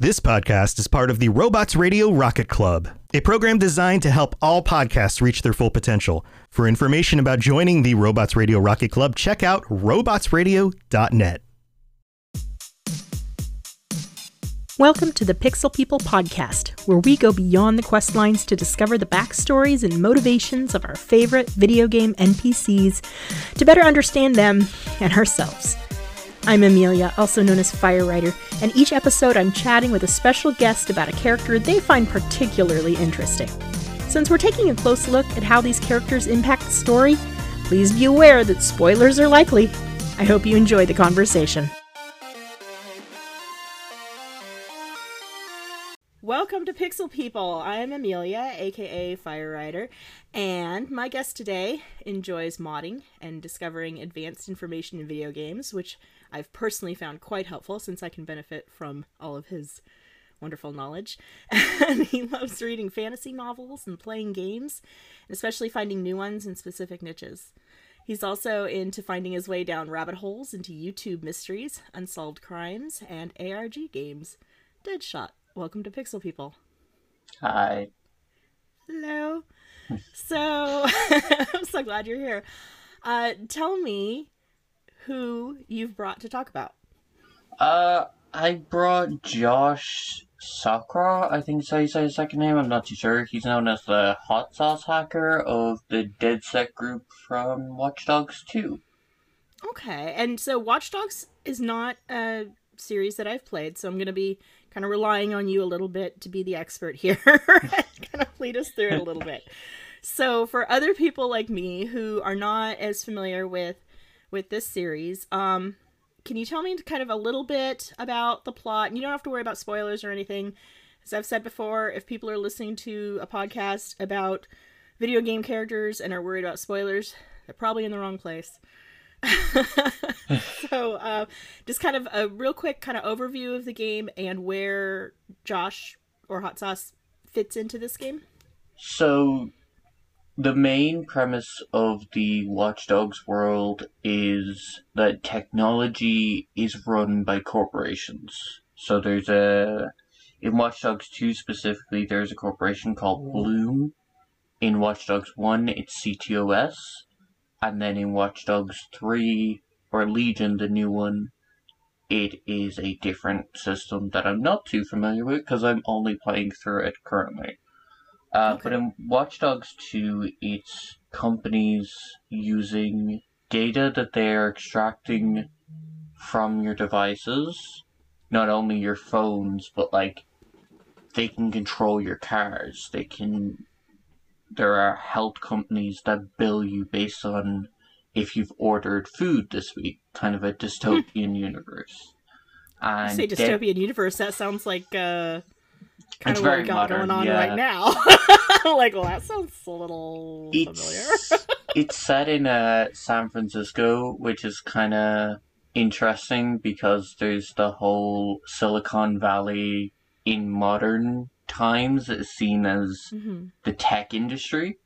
This podcast is part of the Robots Radio Rocket Club, a program designed to help all podcasts reach their full potential. For information about joining the Robots Radio Rocket Club, check out robotsradio.net. Welcome to the Pixel People podcast, where we go beyond the quest lines to discover the backstories and motivations of our favorite video game NPCs to better understand them and ourselves. I'm Amelia, also known as FyreWriter, and each episode I'm chatting with a special guest about a character they find particularly interesting. Since we're taking a close look at how these characters impact the story, please be aware that spoilers are likely. I hope you enjoy the conversation. Welcome to Pixel People. I'm Amelia, aka FyreWriter, and my guest today enjoys modding and discovering advanced information in video games, which I've personally found quite helpful since I can benefit from all of his wonderful knowledge. and he loves reading fantasy novels and playing games, and especially finding new ones in specific niches. He's also into finding his way down rabbit holes into YouTube mysteries, unsolved crimes, and ARG games. Deadshot, welcome to Pixel People. Hi. Hello. so, I'm so glad you're here. Uh, tell me who you've brought to talk about. Uh, I brought Josh Sakura, I think so you say his second name, I'm not too sure. He's known as the hot sauce hacker of the DedSec group from Watch Dogs 2. Okay, and so Watch Dogs is not a series that I've played, so I'm going to be kind of relying on you a little bit to be the expert here and kind of lead us through it a little bit. So, for other people like me who are not as familiar with with this series. Um, can you tell me kind of a little bit about the plot? And you don't have to worry about spoilers or anything. As I've said before, if people are listening to a podcast about video game characters and are worried about spoilers, they're probably in the wrong place. so, uh, just kind of a real quick kind of overview of the game and where Josh or Hot Sauce fits into this game. So, the main premise of the Watch Dogs world is that technology is run by corporations. So there's a in Watch Dogs 2 specifically there's a corporation called mm. Blume. In Watch Dogs 1 it's CTOS and then in Watch Dogs 3 or Legion the new one it is a different system that I'm not too familiar with because I'm only playing through it currently. Uh, okay. But in Watch Dogs 2, it's companies using data that they are extracting from your devices, not only your phones, but like they can control your cars. They can. There are health companies that bill you based on if you've ordered food this week, kind of a dystopian universe. And you say dystopian de- universe, that sounds like uh, kind it's of what we got modern, going on yeah. right now. like, well, that sounds a little it's, familiar. it's set in uh, San Francisco, which is kind of interesting because there's the whole Silicon Valley in modern times is seen as mm-hmm. the tech industry.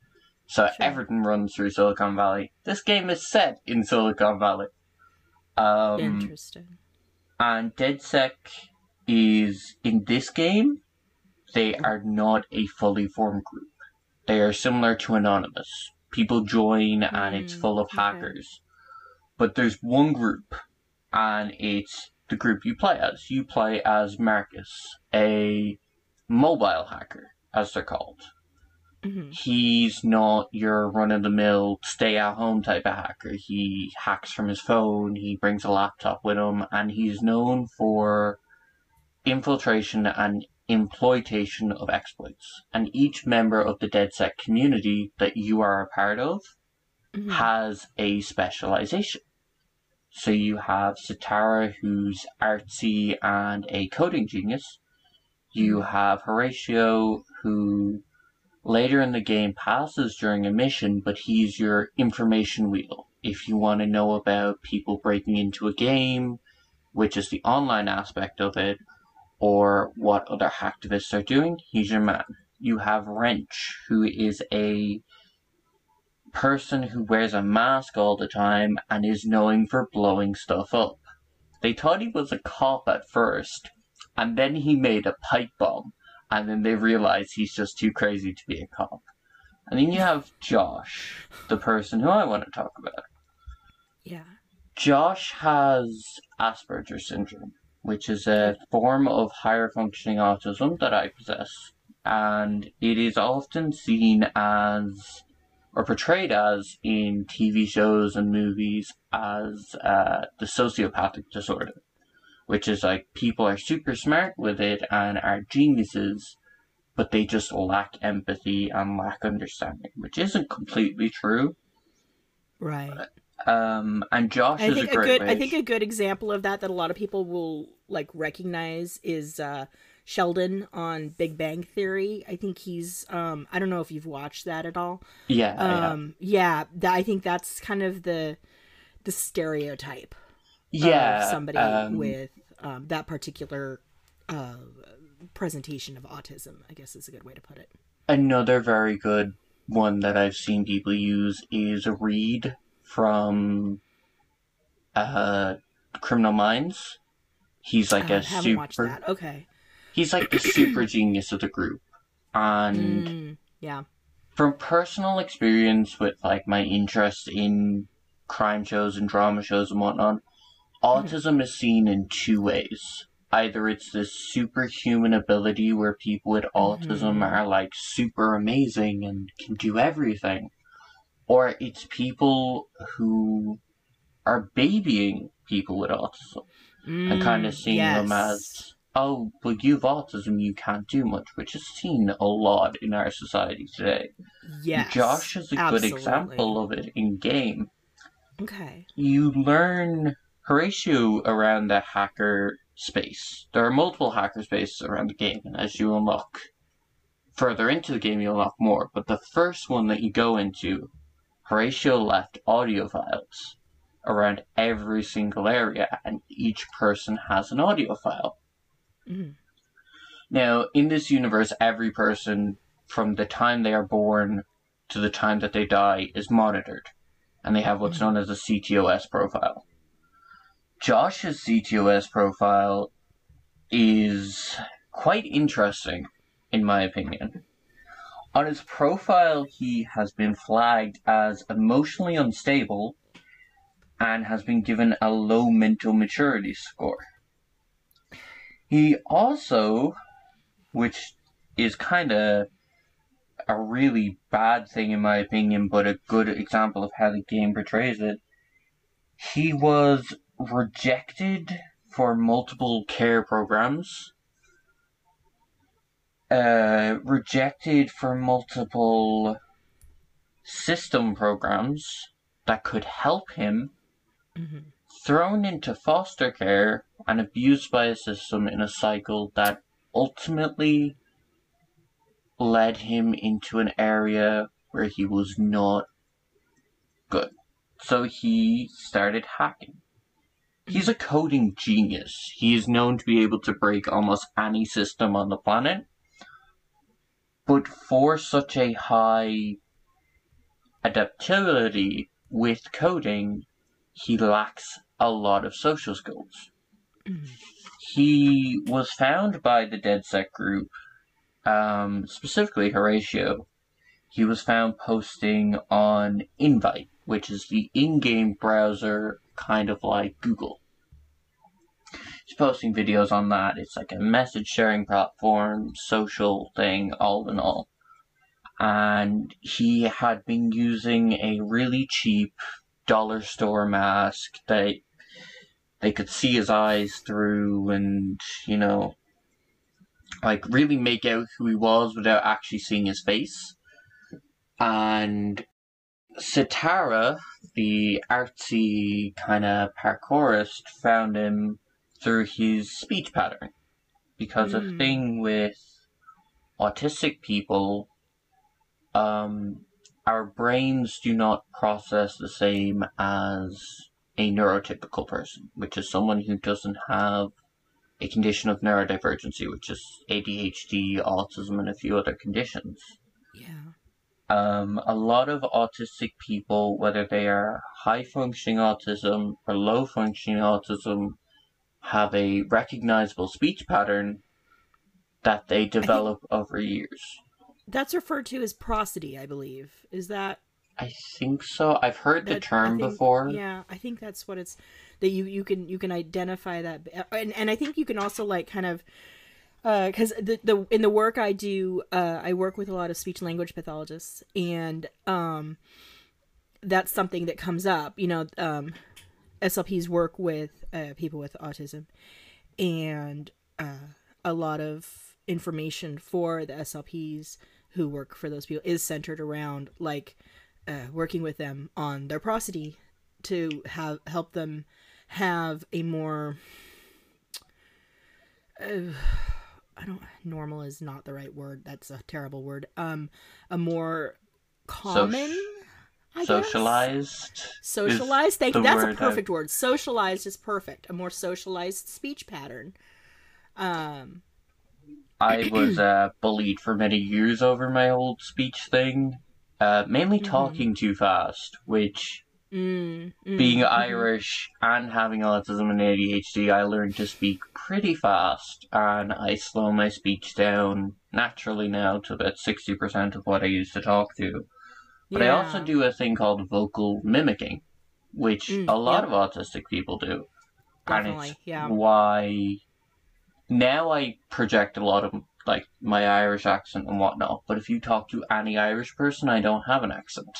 So sure. everything runs through Silicon Valley. This game is set in Silicon Valley. Um, Interesting. And DedSec is in this game they are not a fully formed group. They are similar to Anonymous. People join and it's mm, full of okay. hackers. But there's one group, and it's the group you play as. You play as Marcus, a mobile hacker, as they're called. Mm-hmm. He's not your run of the mill, stay at home type of hacker. He hacks from his phone, he brings a laptop with him, and he's known for infiltration and exploitation of exploits. And each member of the DedSec community that you are a part of mm-hmm. has a specialization. So you have Sitara, who's artsy and a coding genius. You mm-hmm. have Horatio, who later in the game passes during a mission, but he's your information wheel. If you want to know about people breaking into a game, which is the online aspect of it, or what other hacktivists are doing, he's your man. You have Wrench, who is a person who wears a mask all the time and is known for blowing stuff up. They thought he was a cop at first, and then he made a pipe bomb, and then they realized he's just too crazy to be a cop. And then you have Josh, the person who I want to talk about. Yeah. Josh has Asperger's syndrome, which is a form of higher functioning autism that I possess. And it is often seen as, or portrayed as, in TV shows and movies as uh, the sociopathic disorder, which is like people are super smart with it and are geniuses, but they just lack empathy and lack understanding, which isn't completely true. Right. Um, and Josh I is think a a good. I think a good example of that that a lot of people will like recognize is uh Sheldon on Big Bang Theory. I think he's um I don't know if you've watched that at all. yeah, yeah. Um yeah, that, I think that's kind of the the stereotype yeah, of somebody um, with um that particular uh presentation of autism, I guess is a good way to put it. Another very good one that I've seen people use is Reid from uh, Criminal Minds. He's like Uh, a super. that. Okay. He's like the super genius of the group, and Mm, yeah. from personal experience with like my interest in crime shows and drama shows and whatnot, autism is seen in two ways. Either it's this superhuman ability where people with autism Mhm. are like super amazing and can do everything, or it's people who are babying people with autism and kind of Mm, seeing them as, oh, but you've autism, you can't do much, which is seen a lot in our society today. yes. Josh is a absolutely. good example of it in game. Okay. You learn Horatio around the hacker space. There are multiple hacker spaces around the game, and as you unlock further into the game, you unlock more. But the first one that you go into, Horatio left audio files around every single area, and each person has an audio file. Mhm. Now, in this universe, every person, from the time they are born to the time that they die, is monitored, and they have what's known as a CTOS profile. Josh's CTOS profile is quite interesting, in my opinion. On his profile, he has been flagged as emotionally unstable and has been given a low mental maturity score. He also, which is kind of a really bad thing in my opinion, but a good example of how the game portrays it, he was rejected for multiple care programs, uh, rejected for multiple system programs that could help him Mhm. thrown into foster care and abused by a system in a cycle that ultimately led him into an area where he was not good. So he started hacking. He's a coding genius. He is known to be able to break almost any system on the planet. But for such a high adaptability with coding, he lacks a lot of social skills. Mhm. He was found by the DedSec group, um, specifically Horatio. He was found posting on Invite, which is the in-game browser, kind of like Google. Posting videos on that. It's like a message sharing platform, social thing, all in all. And he had been using a really cheap dollar store mask that they could see his eyes through and, you know, like really make out who he was without actually seeing his face. And Sitara, the artsy kind of parkourist, found him through his speech pattern. Because a Mm. thing with autistic people, um, our brains do not process the same as a neurotypical person, which is someone who doesn't have a condition of neurodivergency, which is ADHD, autism, and a few other conditions. Yeah. Um, a lot of autistic people, whether they are high functioning autism or low functioning autism, have a recognizable speech pattern that they develop over years. That's referred to as prosody, I believe. Is that I think so. I've heard the that- I term think- before. Yeah, I think that's what it's that you you can you can identify that, and and I think you can also like kind of because the the in the work I do, uh, I work with a lot of speech language pathologists, and um, that's something that comes up. You know, um, SLPs work with uh, people with autism, and uh, a lot of information for the SLPs who work for those people is centered around like uh, working with them on their prosody to have help them have a more uh, I don't normal is not the right word. That's a terrible word. Um, a more common, I guess? Socialized. socialized. Thank you. That's a word I- perfect word. Socialized is perfect. A more socialized speech pattern. Um, I was uh, bullied for many years over my old speech thing. Uh, mainly Mhm. talking too fast, which, mm, mm, being mhm. Irish and having autism and ADHD, I learned to speak pretty fast, and I slow my speech down naturally now to about 60% of what I used to talk to. But I also do a thing called vocal mimicking, which Mm, a lot yep. of autistic people do. And Definitely, it's yeah. why now I project a lot of like my Irish accent and whatnot. But if you talk to any Irish person, I don't have an accent,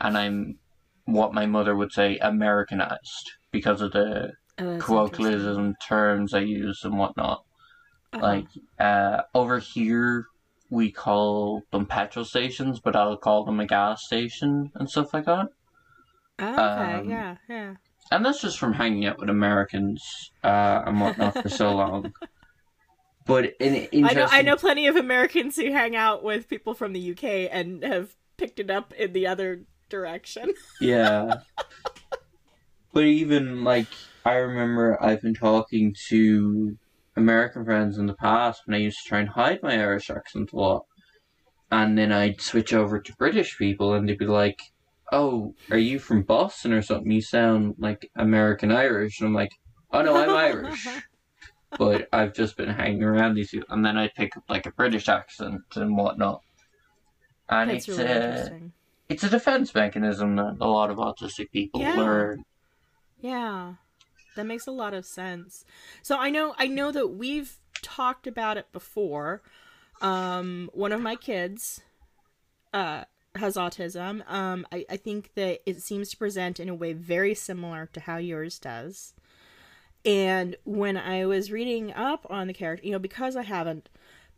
and I'm what my mother would say Americanized because of the Oh, colloquialism terms I use and whatnot. interesting. Like uh, over here, we call them petrol stations, but I'll call them a gas station and stuff like that. Uh-huh. okay, um, yeah, yeah. And that's just from hanging out with Americans uh, and whatnot for so long. But in I know I know plenty of Americans who hang out with people from the UK and have picked it up in the other direction. Yeah. but even like I remember I've been talking to American friends in the past when I used to try and hide my Irish accent a lot. And then I'd switch over to British people and they'd be like, Oh, are you from Boston or something? You sound like American Irish and I'm like, Oh no, I'm Irish. But I've just been hanging around these people and then I'd pick up like a British accent and whatnot. And That's it's really uh, interesting. it's a defense mechanism that a lot of autistic people Yeah. learn. Yeah. That makes a lot of sense. So I know I know that we've talked about it before. Um one of my kids uh has autism. Um I, I think that it seems to present in a way very similar to how yours does. And when I was reading up on the character, you know, because I haven't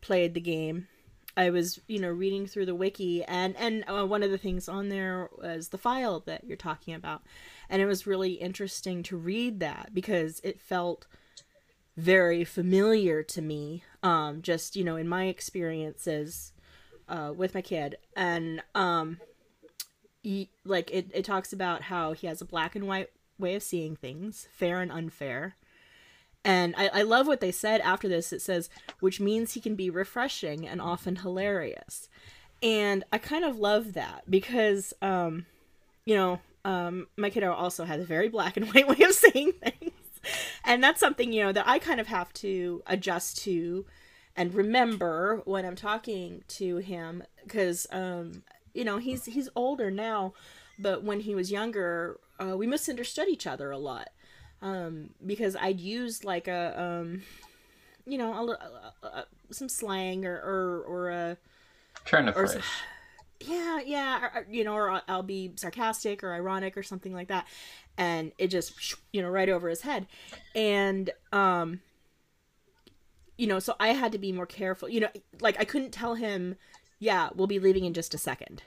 played the game, I was, you know, reading through the wiki and and uh, one of the things on there was the file that you're talking about and it was really interesting to read that because it felt very familiar to me um just you know in my experiences uh with my kid. And um he, like it, it talks about how he has a black and white way of seeing things fair and unfair. And I, I love what they said after this. It says which means he can be refreshing and often hilarious. And i kind of love that because um you know um, my kiddo also has a very black and white way of saying things. And that's something, you know, that I kind of have to adjust to and remember when I'm talking to him because, um, you know, he's he's older now, but when he was younger, uh, we misunderstood each other a lot um, because I'd use like a, um, you know, a, a, a, some slang or or, or a Turn of phrase. Yeah, yeah, or, you know, or I'll- be sarcastic or ironic or something like that, and it just you know right over his head, and um, you know, so I had to be more careful. You know, like I couldn't tell him, yeah, we'll be leaving in just a second,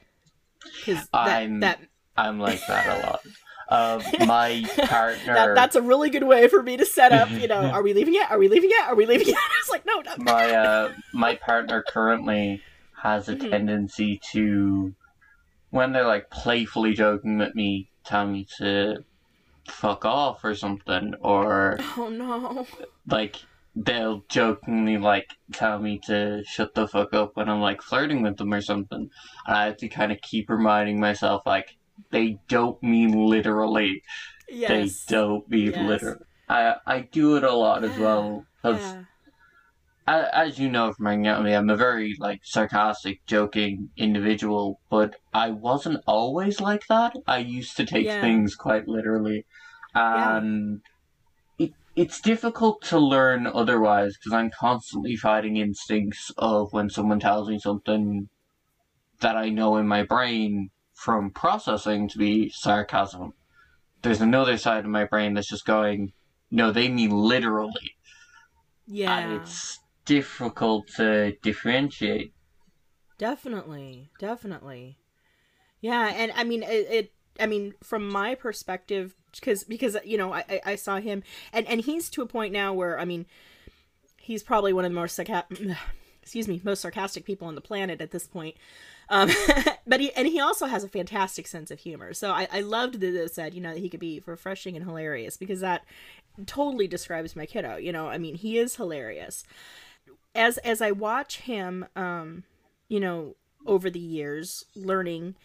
because I'm- that, I'm like that a lot. Um, my partner, that that's a really good way for me to set up. You know, are we leaving yet? Are we leaving yet? Are we leaving yet? It's like no, no. my uh, my partner currently has a Mhm. tendency to, when they're like playfully joking with me, tell me to fuck off or something, or Oh no. like they'll jokingly like tell me to shut the fuck up when I'm like flirting with them or something, and I have to kind of keep reminding myself like they don't mean literally. Yes. They don't mean Yes. literally. I I do it a lot as well because Yeah. As you know from hanging out with me, I'm a very like sarcastic, joking individual, but I wasn't always like that. I used to take Yeah. things quite literally, Yeah. and it it's difficult to learn otherwise because I'm constantly fighting instincts of when someone tells me something that I know in my brain from processing to be sarcasm. There's another side of my brain that's just going, no, they mean literally and Yeah. it's difficult to differentiate. Definitely, definitely. Yeah, and I mean it. it I mean, from my perspective, because because you know I, I saw him, and and he's to a point now where I mean, he's probably one of the most sarca- excuse me most sarcastic people on the planet at this point. Um, but he and he also has a fantastic sense of humor. So I I loved that it said you know that he could be refreshing and hilarious because that totally describes my kiddo. You know, I mean he is hilarious. As as I watch him, um, you know over the years learning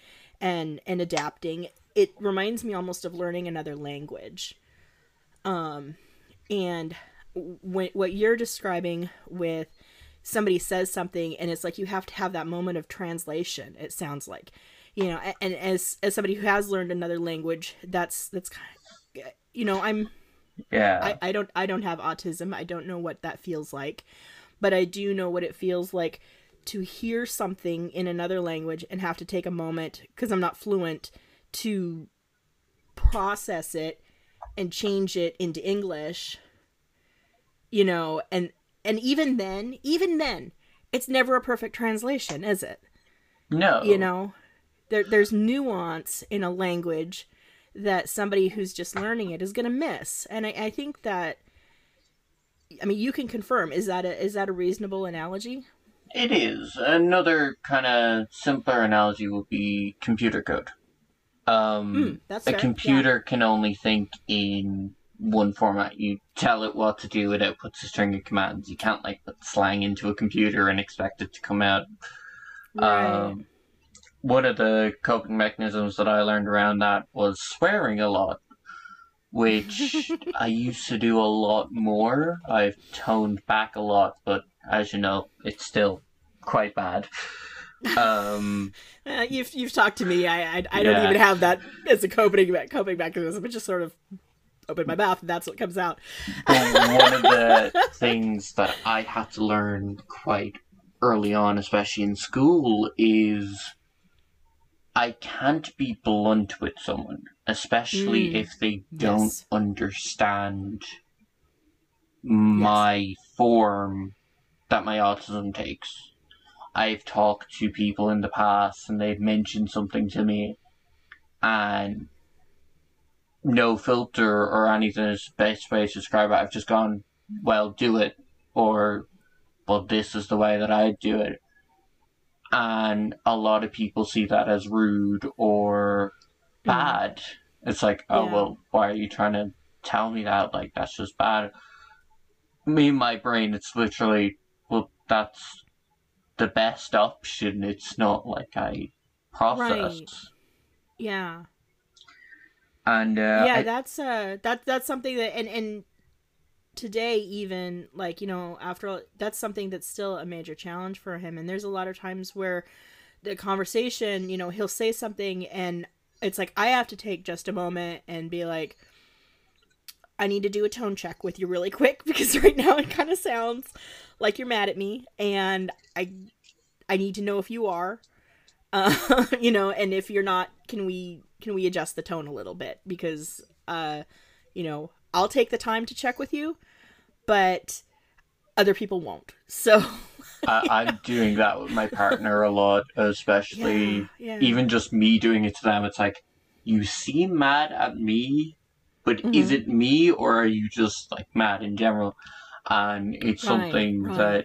and and adapting it reminds me almost of learning another language um and when, what you're describing with somebody says something and it's like you have to have that moment of translation it sounds like you know a- and as as somebody who has learned another language that's that's kind of, you know i'm Yeah. I, I don't I don't have autism. I don't know what that feels like. But I do know what it feels like to hear something in another language and have to take a moment because I'm not fluent to process it and change it into English. You know, and and even then, even then, it's never a perfect translation, is it? no. you know there, there's nuance in a language that somebody who's just learning it is going to miss and I, I think that i mean you can confirm is that a is that a reasonable analogy It is. Another kind of simpler analogy would be computer code. Um, that's a fair, yeah. computer can only think in one format. You tell it what to do, it outputs a string of commands. You can't like put slang into a computer and expect it to come out. Um, one of the coping mechanisms that I learned around that was swearing a lot, which I used to do a lot more. I've toned back a lot, but as you know, it's still quite bad. Um, Uh, you've you've talked to me. I i, I don't even have that as a coping coping mechanism. But just sort of open my mouth and that's what comes out. But one of the things that I had to learn quite early on, especially in school, is I can't be blunt with someone, especially Mm, if they don't yes. understand my form that my autism takes. I've talked to people in the past and they've mentioned something to me, and no filter or anything is the best way to describe it. I've just gone, well, do it, or, well, this is the way that I do it. And a lot of people see that as rude or bad. It's like, oh, Yeah. well, why are you trying to tell me that? Like, that's just bad. Me, in my brain, it's literally, well, that's the best option. It's not like I processed. yeah And, uh, yeah I- that's uh that that's something that and and today even like you know after all that's something that's still a major challenge for him and there's a lot of times where the conversation you know he'll say something and it's like i have to take just a moment and be like i need to do a tone check with you really quick because right now it kind of sounds like you're mad at me and i i need to know if you are. Uh, you know and if you're not can we can we adjust the tone a little bit? Because uh you know i'll take the time to check with you but other people won't. So I, I'm doing that with my partner a lot, especially Yeah, yeah. even just me doing it to them. It's like, you seem mad at me, but Mm-hmm. is it me or are you just like mad in general? And it's Right, something right. that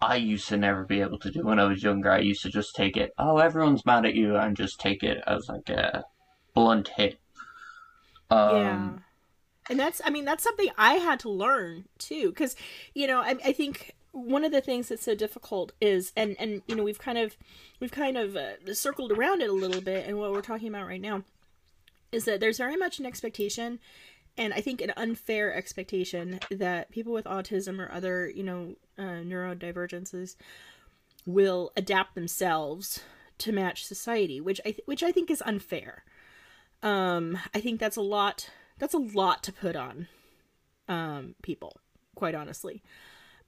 I used to never be able to do when I was younger. I used to just take it, oh, everyone's mad at you, and just take it as like a blunt hit. Um, yeah and that's i mean that's something i had to learn too because you know I, I think one of the things that's so difficult is and and you know we've kind of we've kind of uh, circled around it a little bit and what we're talking about right now is that there's very much an expectation and I think an unfair expectation that people with autism or other, you know, uh, neurodivergences will adapt themselves to match society, which I th- which I think is unfair. Um, I think that's a lot. That's a lot to put on um, people, quite honestly.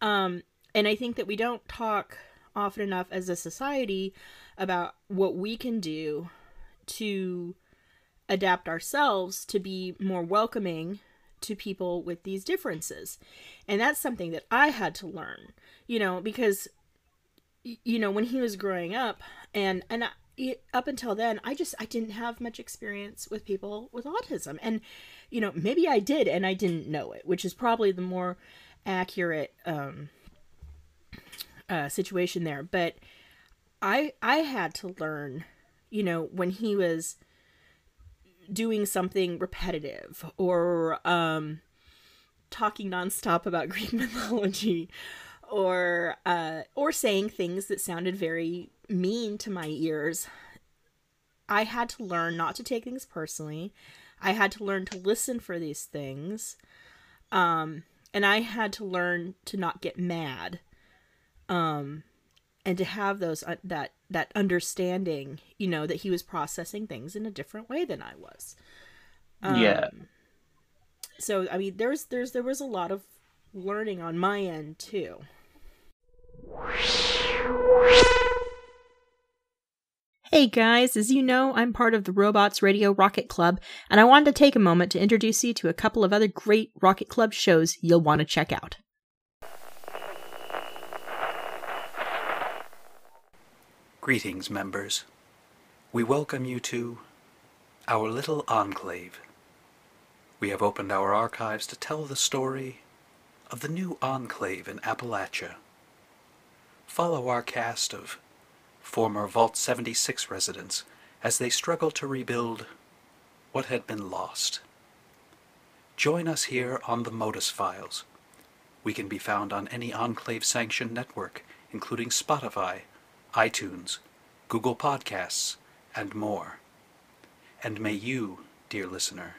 Um, and I think that we don't talk often enough as a society about what we can do to adapt ourselves to be more welcoming to people with these differences. And that's something that I had to learn, you know, because you know, when he was growing up and and I, up until then, I just I didn't have much experience with people with autism. And you know, maybe I did and I didn't know it, which is probably the more accurate um uh situation there, but I I had to learn, you know, when he was doing something repetitive or um, talking nonstop about Greek mythology or uh, or saying things that sounded very mean to my ears. I had to learn not to take things personally. I had to learn to listen for these things. Um, and I had to learn to not get mad. Um, and to have those uh, that that understanding, you know, that he was processing things in a different way than I was. Um, yeah. So I mean, there's there's there was a lot of learning on my end too. Hey guys, as you know, I'm part of the Robots Radio Rocket Club, and I wanted to take a moment to introduce you to a couple of other great Rocket Club shows you'll want to check out. Greetings, members. We welcome you to our little enclave. We have opened our archives to tell the story of the new enclave in Appalachia. Follow our cast of former Vault 76 residents as they struggle to rebuild what had been lost. Join us here on the Modus Files. We can be found on any Enclave sanctioned network, including Spotify, iTunes, Google Podcasts, and more. And may you, dear listener,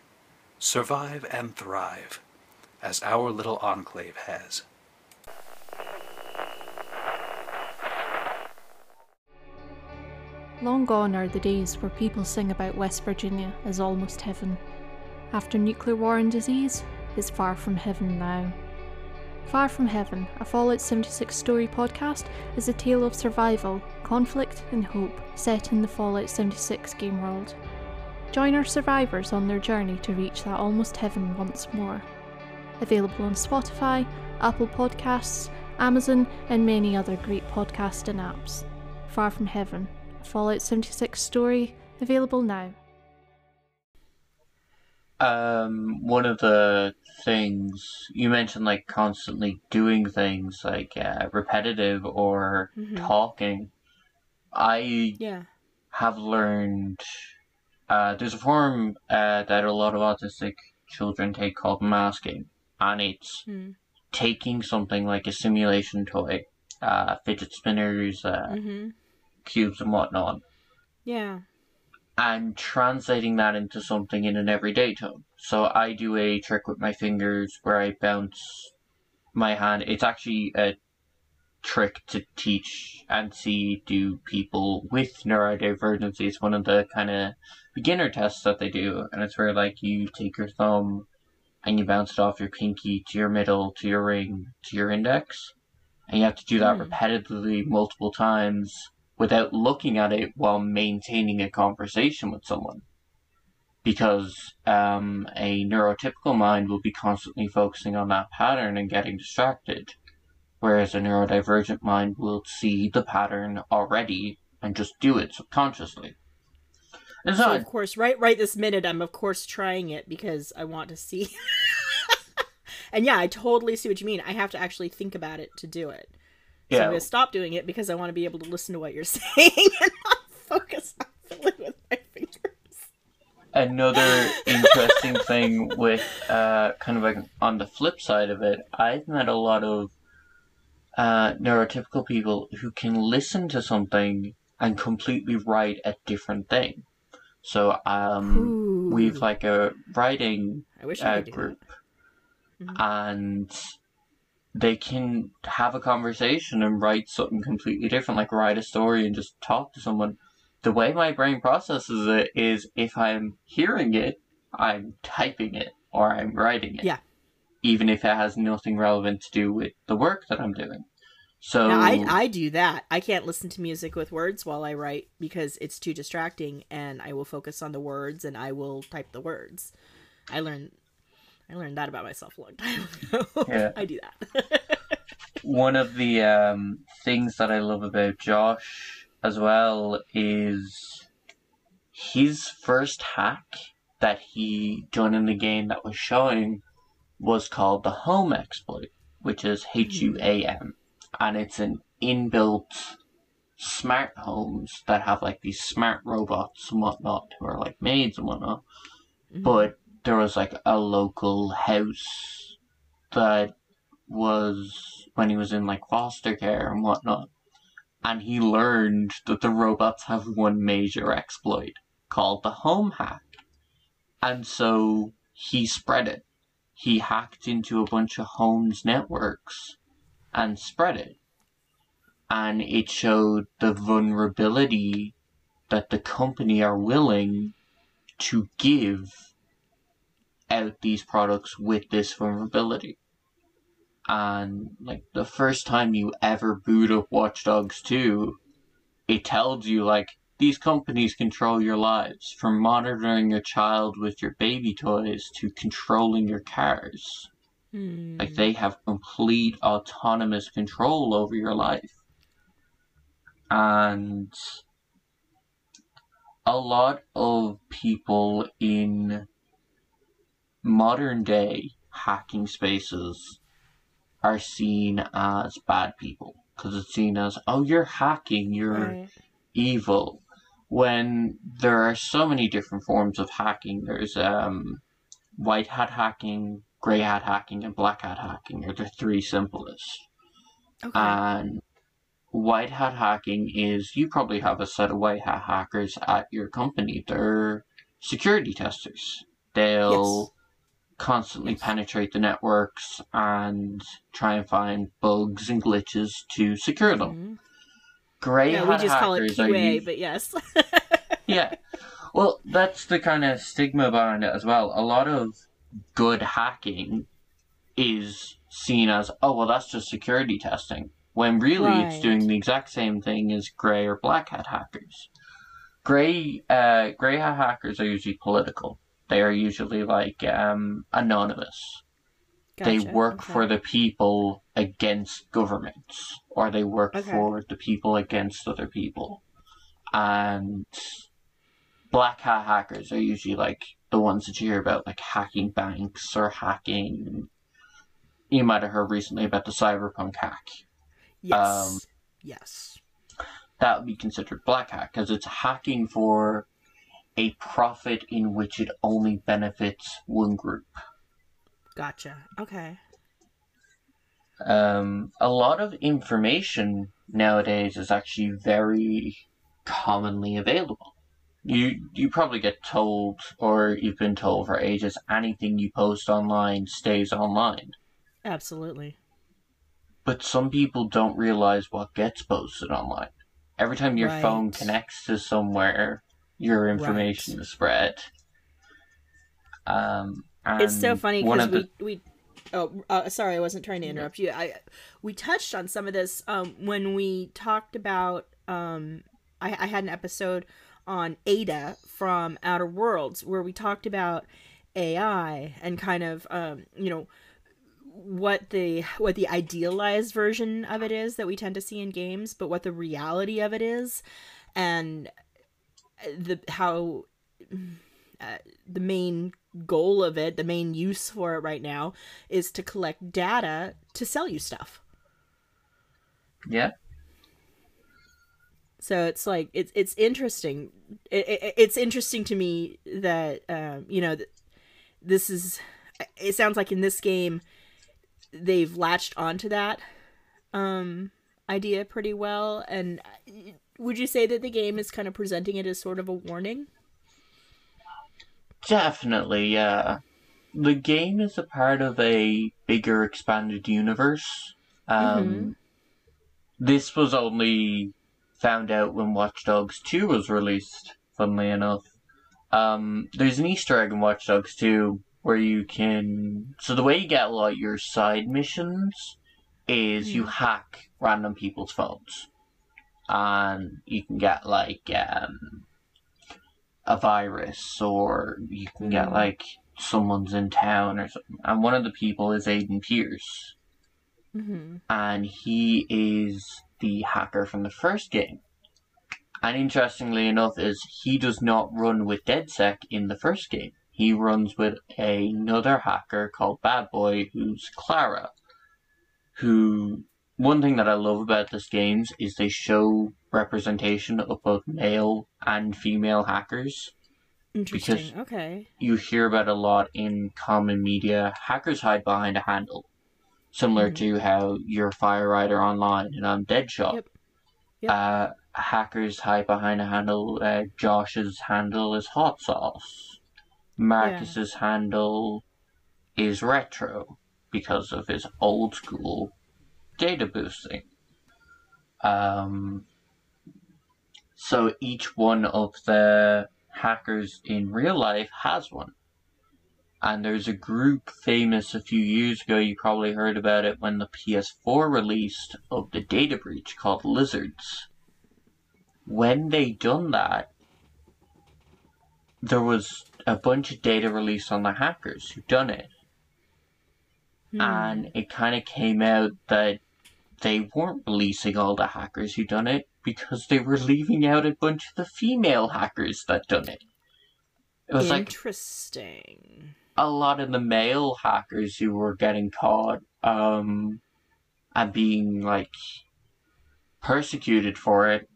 survive and thrive as our little enclave has. Long gone are the days where people sing about West Virginia as almost heaven. After nuclear war and disease, it's far from heaven now. Far From Heaven, a Fallout 76 story podcast, is a tale of survival, conflict, and hope set in the Fallout 76 game world. Join our survivors on their journey to reach that almost heaven once more. Available on Spotify, Apple Podcasts, Amazon, and many other great podcasting apps. Far From Heaven, a Fallout 76 story, available now um, one of the things you mentioned, like constantly doing things like uh, repetitive or mm-hmm. talking. I yeah have learned. Uh, there's a form uh, that a lot of autistic children take called masking, and it's mm. taking something like a simulation toy, uh, fidget spinners, uh, mm-hmm. cubes, and whatnot. Yeah and translating that into something in an everyday tone. So I do a trick with my fingers where I bounce my hand. It's actually a trick to teach and see do people with neurodivergency. It's one of the kind of beginner tests that they do, and it's where like you take your thumb and you bounce it off your pinky to your middle to your ring to your index, and you have to do that mm. repetitively multiple times without looking at it while maintaining a conversation with someone. Because um, a neurotypical mind will be constantly focusing on that pattern and getting distracted, whereas a neurodivergent mind will see the pattern already and just do it subconsciously. And so, so of course, right, right this minute, I'm of course trying it because I want to see. and yeah, I totally see what you mean. I have to actually think about it to do it. Yeah. So I'm going to stop doing it because I want to be able to listen to what you're saying and not focus on fiddling with my fingers. Another interesting thing with uh, kind of like on the flip side of it, I've met a lot of uh, neurotypical people who can listen to something and completely write a different thing. So, um, we've like a writing I wish I uh, group, Mhm. and they can have a conversation and write something completely different, like write a story and just talk to someone. The way my brain processes it is if I'm hearing it, I'm typing it or I'm writing it. Yeah. Even if it has nothing relevant to do with the work that I'm doing. So Now, I I do that. I can't listen to music with words while I write because it's too distracting, and I will focus on the words and I will type the words. I learned I learned that about myself a long time ago. Yeah. I do that. one of the um, things that I love about Josh as well is his first hack that he done in the game that was showing was called the home exploit, which is H U A M, and it's an inbuilt smart homes that have like these smart robots and whatnot who are like maids and whatnot. But there was like a local house that was when he was in like foster care and whatnot. And he learned that the robots have one major exploit called the home hack. And so he spread it. He hacked into a bunch of homes networks and spread it. And it showed the vulnerability that the company are willing to give out these products with this vulnerability. And like the first time you ever boot up Watch Dogs 2, it tells you like these companies control your lives from monitoring your child with your baby toys to controlling your cars. Hmm. Like they have complete autonomous control over your life. And a lot of people in modern day hacking spaces are seen as bad people because it's seen as oh you're hacking you're Right. evil when there are so many different forms of hacking there's um white hat hacking gray hat hacking and black hat hacking are the three simplest Okay. and white hat hacking is you probably have a set of white hat hackers at your company. They're security testers. They'll constantly penetrate the networks and try and find bugs and glitches to secure them. Mhm. Gray Yeah, we just call it QA, us- but yes. yeah. Well, that's the kind of stigma behind it as well. A lot of good hacking is seen as, oh, well, that's just security testing. When really it's doing the exact same thing as gray or black hat hackers. Gray, uh, gray hat hackers are usually political. They are usually like um, anonymous. they work okay. for the people against governments, or they work Okay. for the people against other people. And black hat hackers are usually like the ones that you hear about, like hacking banks or hacking. You might have heard recently about the cyberpunk hack. Yes. um, yes. That would be considered black hat because it's hacking for a profit in which it only benefits one group. Gotcha. Okay. um, a lot of information nowadays is actually very commonly available. You you probably get told, or you've been told for ages, anything you post online stays online. Absolutely. But some people don't realize what gets posted online. Every time your phone connects to somewhere, your information is spread. Um, it's so funny because we we oh uh, sorry i wasn't trying to interrupt you. I we touched on some of this um when we talked about um i, I had an episode on ada from outer worlds where we talked about ai and kind of um you know what the what the idealized version of it is that we tend to see in games but what the reality of it is. And the how uh, the main goal of it, the main use for it right now, is to collect data to sell you stuff. yeah, So it's like it's it's interesting. It, it, it's interesting to me that um, you know this is. It sounds like in this game they've latched onto that um, idea pretty well. And uh, would you say that the game is kind of presenting it as sort of a warning? Definitely, yeah. The game is a part of a bigger expanded universe. Um, Mhm. This was only found out when Watch Dogs 2 was released, funnily enough. Um, there's an Easter egg in Watch Dogs 2 where you can. So, the way you get a lot of your side missions is you hack random people's phones. And you can get, like, um, a virus, or you can get, Mhm. like, someone's in town or something. And one of the people is Aiden Pearce Mm-hmm. and he is the hacker from the first game. And interestingly enough, is he does not run with DedSec in the first game. He runs with another hacker called Bad Boy, who's Clara. Who one thing that I love about this games is they show representation of both male and female hackers. Interesting. okay. You hear about a lot in common media. Hackers hide behind a handle similar Mhm. to how you're FyreWriter online and I'm Deadshot. Yep. Yep. Uh, hackers hide behind a handle. Uh, Josh's handle is Hawt Sauce. Marcus's handle is retro because of his old school data boosting. Um, so each one of the hackers in real life has one. And there's a group famous a few years ago, you probably heard about it when the PS4 released of the data breach called Lizards. When they done that, there was a bunch of data released on the hackers who done it. Hmm. And it kind of came out that they weren't releasing all the hackers who done it because they were leaving out a bunch of the female hackers that done it. It was like Interesting. a lot of the male hackers who were getting caught um and being like persecuted for it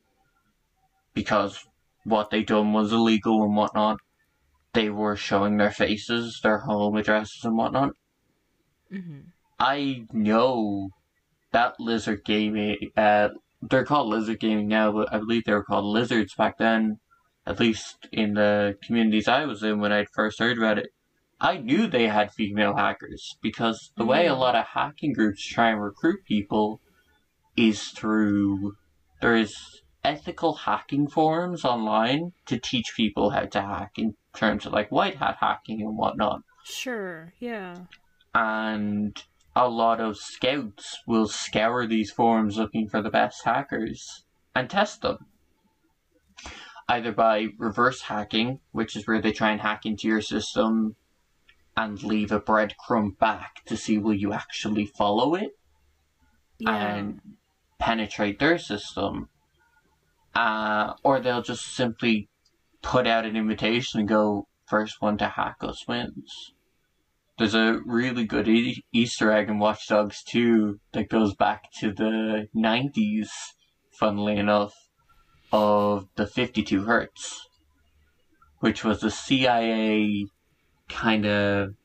because what they done was illegal and whatnot. They were showing their faces, their home addresses and whatnot. Mm-hmm. I know that Lizard Gaming, uh, they're called Lizard Gaming now, but I believe they were called Lizards back then, at least in the communities I was in when I first heard about it. I knew they had female hackers because the way a Mhm. lot of hacking groups try and recruit people is through there's ethical hacking forums online to teach people how to hack in terms of like white hat hacking and whatnot Sure. Yeah. and a lot of scouts will scour these forums looking for the best hackers and test them. Either by reverse hacking, which is where they try and hack into your system and leave a breadcrumb back to see will you actually follow it Yeah. and penetrate their system. Uh, or they'll just simply put out an invitation and go, first one to hack us wins. There's a really good e- Easter egg in Watch Dogs 2 that goes back to the 90s, funnily enough, of the 52 Hertz, which was the CIA kind of.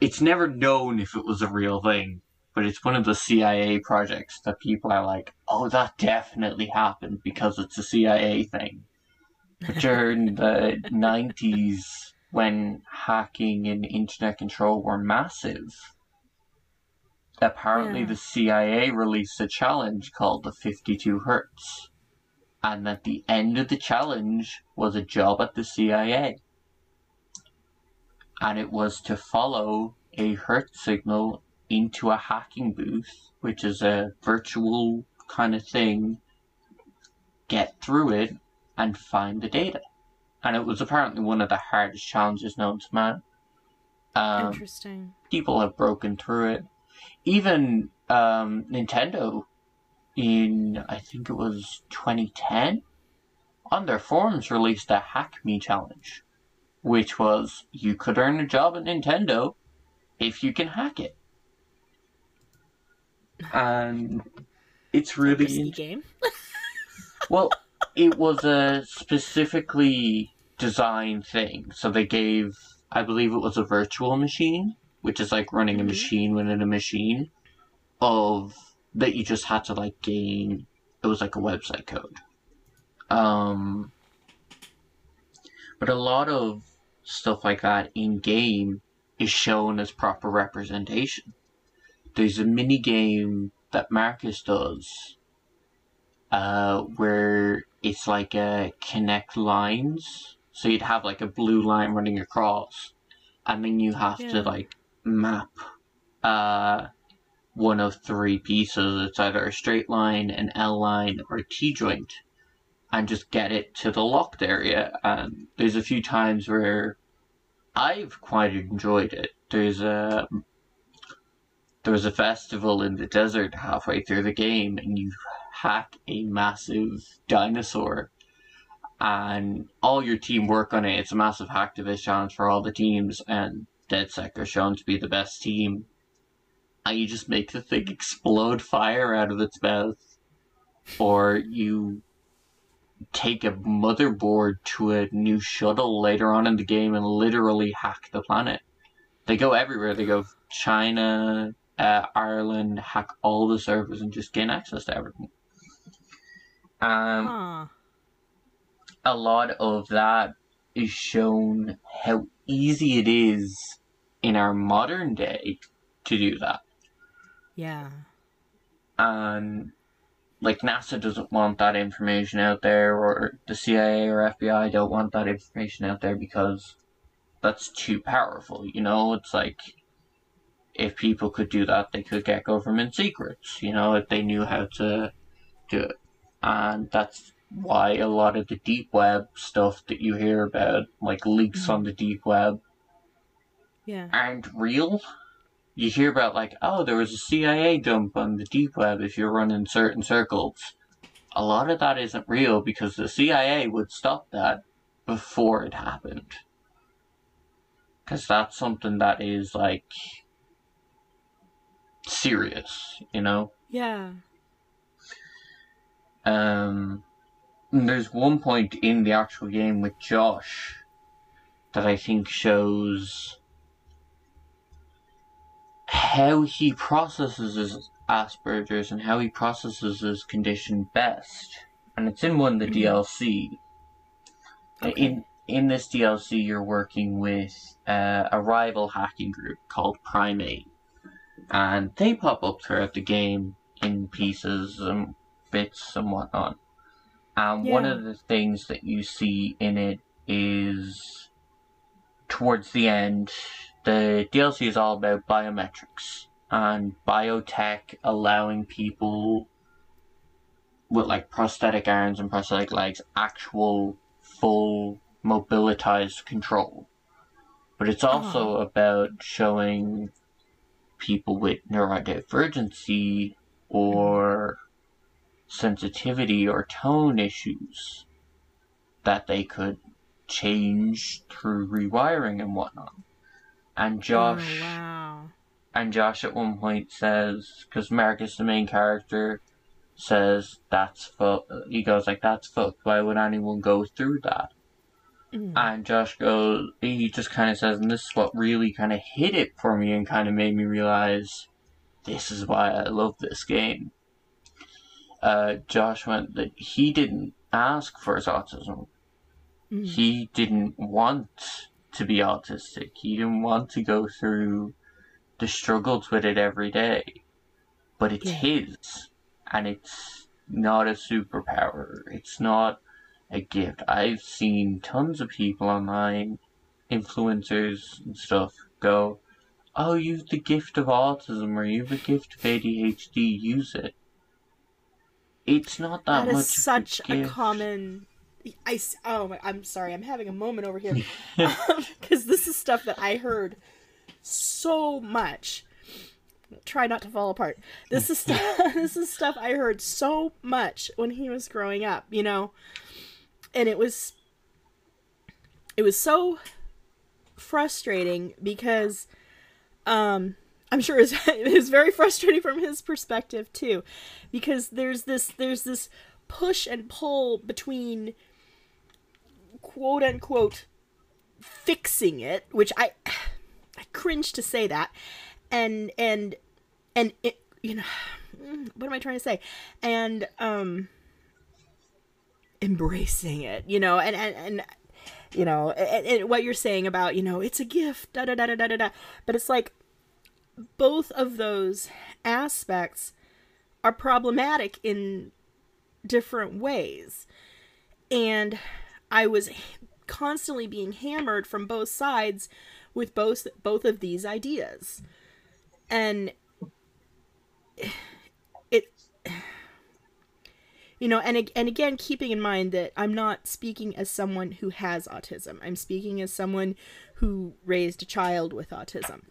It's never known if it was a real thing, but it's one of the CIA projects that people are like, oh, that definitely happened because it's a CIA thing. But during the 90s, when hacking and internet control were massive, apparently Yeah. the CIA released a challenge called the 52 Hertz. And at the end of the challenge was a job at the CIA. And it was to follow a Hertz signal into a hacking booth, which is a virtual kind of thing, get through it, and find the data. And it was apparently one of the hardest challenges known to man. Um, Interesting. people have broken through it. Even um, Nintendo, in I think it was 2010, on their forums released a Hack Me challenge, which was you could earn a job at Nintendo if you can hack it. And it's really game. well, it was a specifically designed thing. So they gave, I believe it was a virtual machine, which is like running a Mhm. machine within a machine, of that you just had to like gain. It was like a website code. Um, but a lot of stuff like that in game is shown as proper representation. There's a mini game that Marcus does uh, where it's like a connect lines. So you'd have like a blue line running across, and then you have Yeah. to like map uh, one of three pieces. It's either a straight line, an L line, or a T joint, and just get it to the locked area. And there's a few times where I've quite enjoyed it. There's a there was a festival in the desert halfway through the game, and you hack a massive dinosaur, and all your team work on it. It's a massive hacktivist challenge for all the teams, and DedSec are shown to be the best team. And you just make the thing explode fire out of its mouth, or you take a motherboard to a new shuttle later on in the game and literally hack the planet. They go everywhere. They go China, uh, Ireland, hack all the servers and just gain access to everything. Um, Huh. a lot of that is shown how easy it is in our modern day to do that. Yeah. and like NASA doesn't want that information out there, or the CIA or FBI don't want that information out there because that's too powerful. You know, it's like if people could do that, they could get government secrets. You know, if they knew how to do it, and that's why a lot of the deep web stuff that you hear about, like leaks on mm-hmm. the deep web, Yeah. aren't real. You hear about like, oh, there was a CIA dump on the deep web if you're running certain circles. A lot of that isn't real because the CIA would stop that before it happened. Because that's something that is like serious, you know? Yeah. Um, there's one point in the actual game with Josh that I think shows how he processes his Asperger's and how he processes his condition best. And it's in one of the Mhm. DLC. Okay. In in this DLC, you're working with uh, a rival hacking group called Prime Eight, and they pop up throughout the game in pieces and bits and whatnot. And one of the things that you see in it is towards the end, the DLC is all about biometrics and biotech allowing people with like prosthetic arms and prosthetic legs actual full mobilitized control. But it's also oh. about showing people with neurodivergency or sensitivity or tone issues that they could change through rewiring and whatnot. And Josh Oh, wow. and Josh at one point says, because Marcus, the main character, says that's fucked. He goes like, "That's fucked. Why would anyone go through that?" Mm. And Josh goes, he just kind of says, and this is what really kind of hit it for me and kind of made me realize this is why I love this game. Uh, Josh went that he didn't ask for his autism. Mm. He didn't want to be autistic. He didn't want to go through the struggles with it every day. But it's Yeah. his, and it's not a superpower. It's not a gift. I've seen tons of people online, influencers and stuff, go, Oh, you've the gift of autism or you've the gift of ADHD, use it. It's not that, that much is such a, a common. I oh my, I'm sorry. I'm having a moment over here because this is stuff that I heard so much. Try not to fall apart. This is stuff. this is stuff I heard so much when he was growing up. You know, and it was it was so frustrating because um I'm sure it was very frustrating from his perspective too because there's this there's this push and pull between quote unquote fixing it which I I cringe to say that and and and it you know what am I trying to say and um embracing it you know and and, and you know, and, and what you're saying about, you know, it's a gift, da da da da da da. But it's like both of those aspects are problematic in different ways. And I was constantly being hammered from both sides with both both of these ideas. And it you know and and again keeping in mind that I'm not speaking as someone who has autism. I'm speaking as someone who raised a child with autism.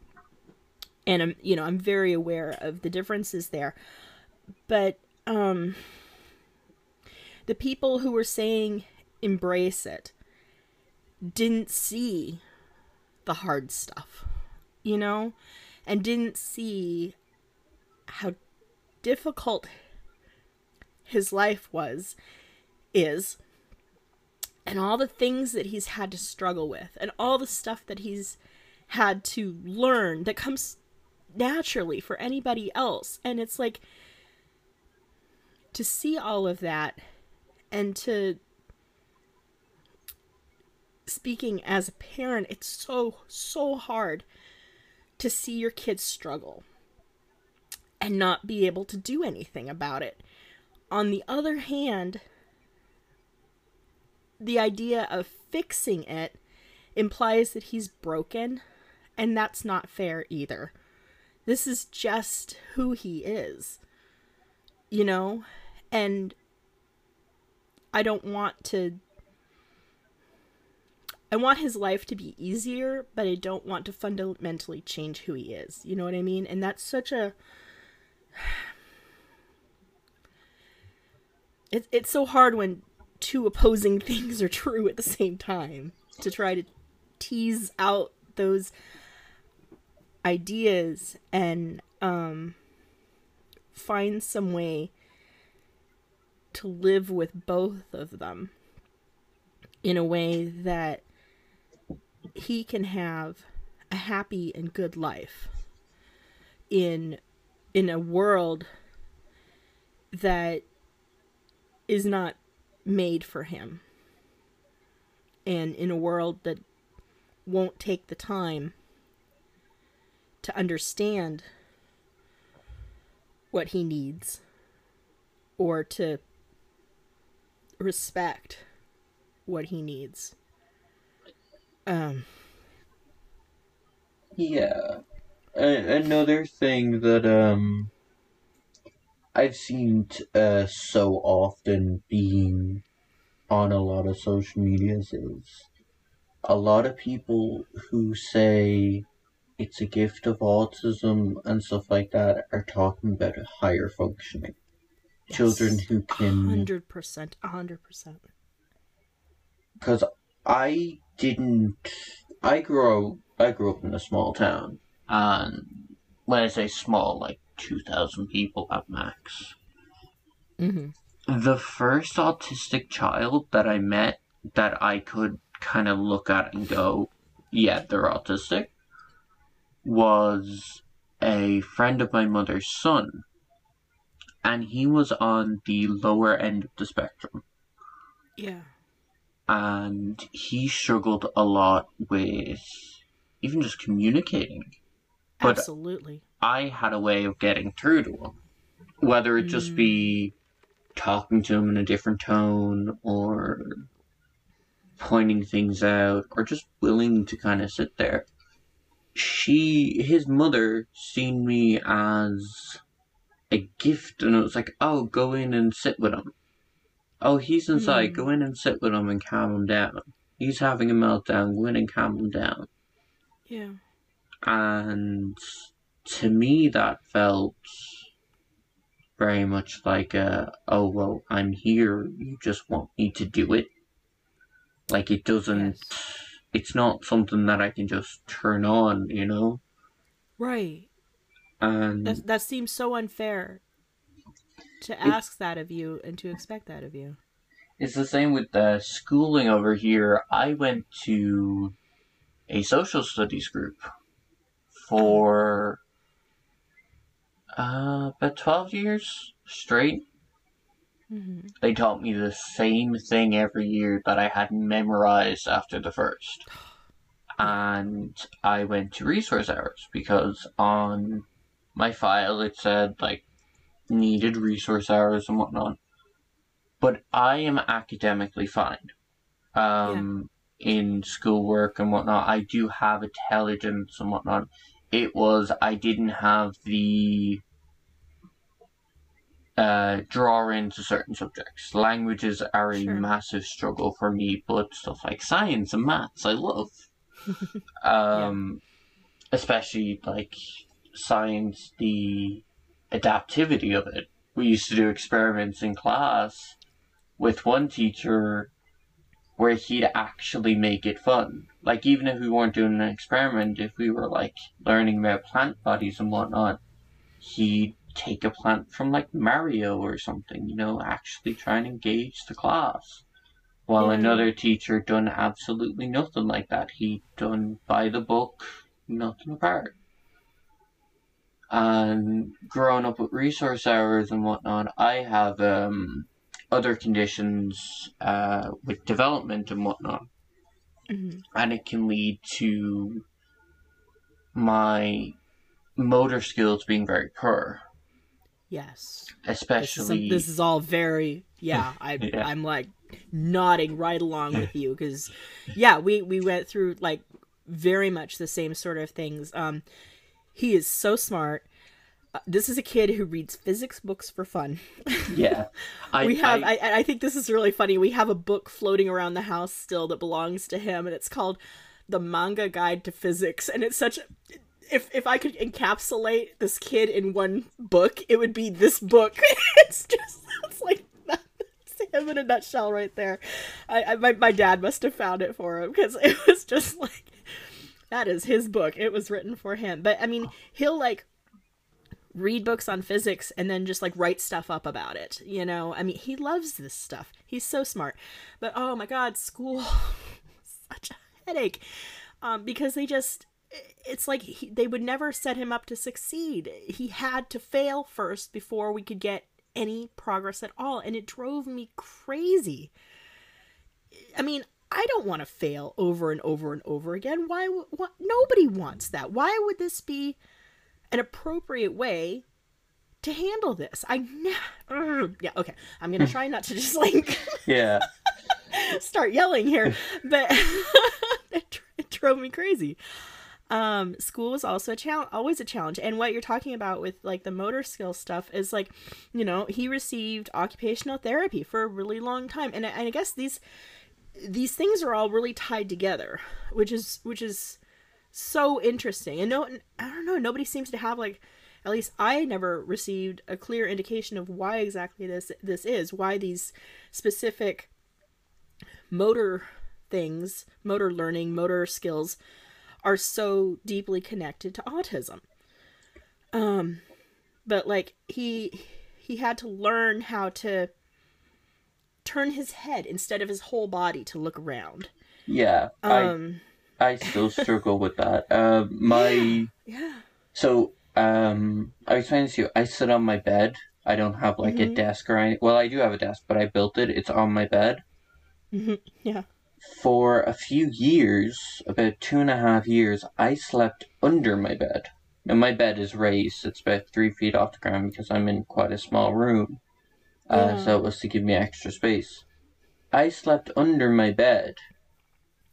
And I'm you know, I'm very aware of the differences there. But um the people who were saying embrace it didn't see the hard stuff, you know, and didn't see how difficult his life was, is, and all the things that he's had to struggle with, and all the stuff that he's had to learn that comes naturally for anybody else. And it's like to see all of that and to speaking as a parent, it's so, so hard to see your kids struggle and not be able to do anything about it. On the other hand, the idea of fixing it implies that he's broken, and that's not fair either. This is just who he is, you know? And I don't want to I want his life to be easier, but I don't want to fundamentally change who he is. You know what I mean? And that's such a it, it's so hard when two opposing things are true at the same time to try to tease out those ideas and um find some way to live with both of them in a way that he can have a happy and good life in in a world that is not made for him and in a world that won't take the time to understand what he needs or to respect what he needs um. Yeah. another thing that um I've seen t- uh, so often being on a lot of social medias is a lot of people who say it's a gift of autism and stuff like that are talking about higher functioning yes. children who can 100% 100% because I didn't. I grew. I grew up in a small town, and when I say small, like two thousand people at max. Mm-hmm. The first autistic child that I met that I could kind of look at and go, "Yeah, they're autistic," was a friend of my mother's son, and he was on the lower end of the spectrum. Yeah and he struggled a lot with even just communicating. But Absolutely. I had a way of getting through to him. Whether it just be mm. talking to him in a different tone or pointing things out or just willing to kind of sit there. She, his mother, seen me as a gift and it was like, oh, go in and sit with him. Oh, he's inside. Mm. Go in and sit with him and calm him down. He's having a meltdown. Go in and calm him down. Yeah. And to me, that felt very much like a, oh, well, I'm here. You just want me to do it. Like, it doesn't, yes. It's not something that I can just turn on, you know? Right. And that, that seems so unfair to ask that of you and to expect that of you. It's the same with the schooling over here. I went to a social studies group for uh, about 12 years straight. Mm-hmm. They taught me the same thing every year that I hadn't memorized after the first. And I went to resource hours because on my file it said like needed resource hours and whatnot. But I am academically fine. Um, in schoolwork and whatnot. I do have intelligence and whatnot. It was I didn't have the uh, draw into certain subjects. Languages are a Sure. massive struggle for me, but stuff like science and maths I love. um, especially like science, the adaptivity of it. We used to do experiments in class with one teacher where he'd actually make it fun. Like even if we weren't doing an experiment, if we were like learning about plant bodies and whatnot, he'd take a plant from like Mario or something, you know, actually try and engage the class. While Yeah. another teacher done absolutely nothing like that. He done by the book, nothing apart. And growing up with resource hours and whatnot, I have um other conditions uh, with development and whatnot, Mhm. and it can lead to my motor skills being very poor, Yes. This is, especially. this is all very yeah. I Yeah. I'm like nodding right along with you because yeah, we we went through like very much the same sort of things. Um, he is so smart. Uh, this is a kid who reads physics books for fun. yeah, I, we have I, I, I think this is really funny we have a book floating around the house still that belongs to him and it's called the manga guide to physics and it's such a if if i could encapsulate this kid in one book it would be this book it's just it's like that's him in a nutshell right there i, I my, my dad must have found it for him because it was just like that is his book it was written for him but i mean he'll like read books on physics and then just like write stuff up about it. You know, I mean, he loves this stuff. He's so smart. But oh my god, school such a headache. Um because they just it's like he, they would never set him up to succeed. He had to fail first before we could get any progress at all and it drove me crazy. I mean, I don't want to fail over and over and over again. Why nobody wants that. Why would this be an appropriate way to handle this. I ne- yeah okay. I'm gonna hmm. try not to just like yeah, start yelling here, but it, it drove me crazy. Um, school was also a challenge, always a challenge. And what you're talking about with like the motor skill stuff is like, you know, he received occupational therapy for a really long time, and I, and I guess these these things are all really tied together, which is which is so interesting. And no, I don't know, nobody seems to have like, at least I never received a clear indication of why exactly this this is, why these specific motor things, motor learning, motor skills are so deeply connected to autism. Um but like he he had to learn how to turn his head instead of his whole body to look around. yeah. I Um I still struggle with that. Uh, my yeah. so um, I was trying to see. I sit on my bed. I don't have like a Mhm. desk or anything. Well, I do have a desk, but I built it. It's on my bed. Mhm. Yeah. For a few years, about two and a half years, I slept under my bed. Now my bed is raised; it's about three feet off the ground because I'm in quite a small room. Uh, Yeah. so it was to give me extra space. I slept under my bed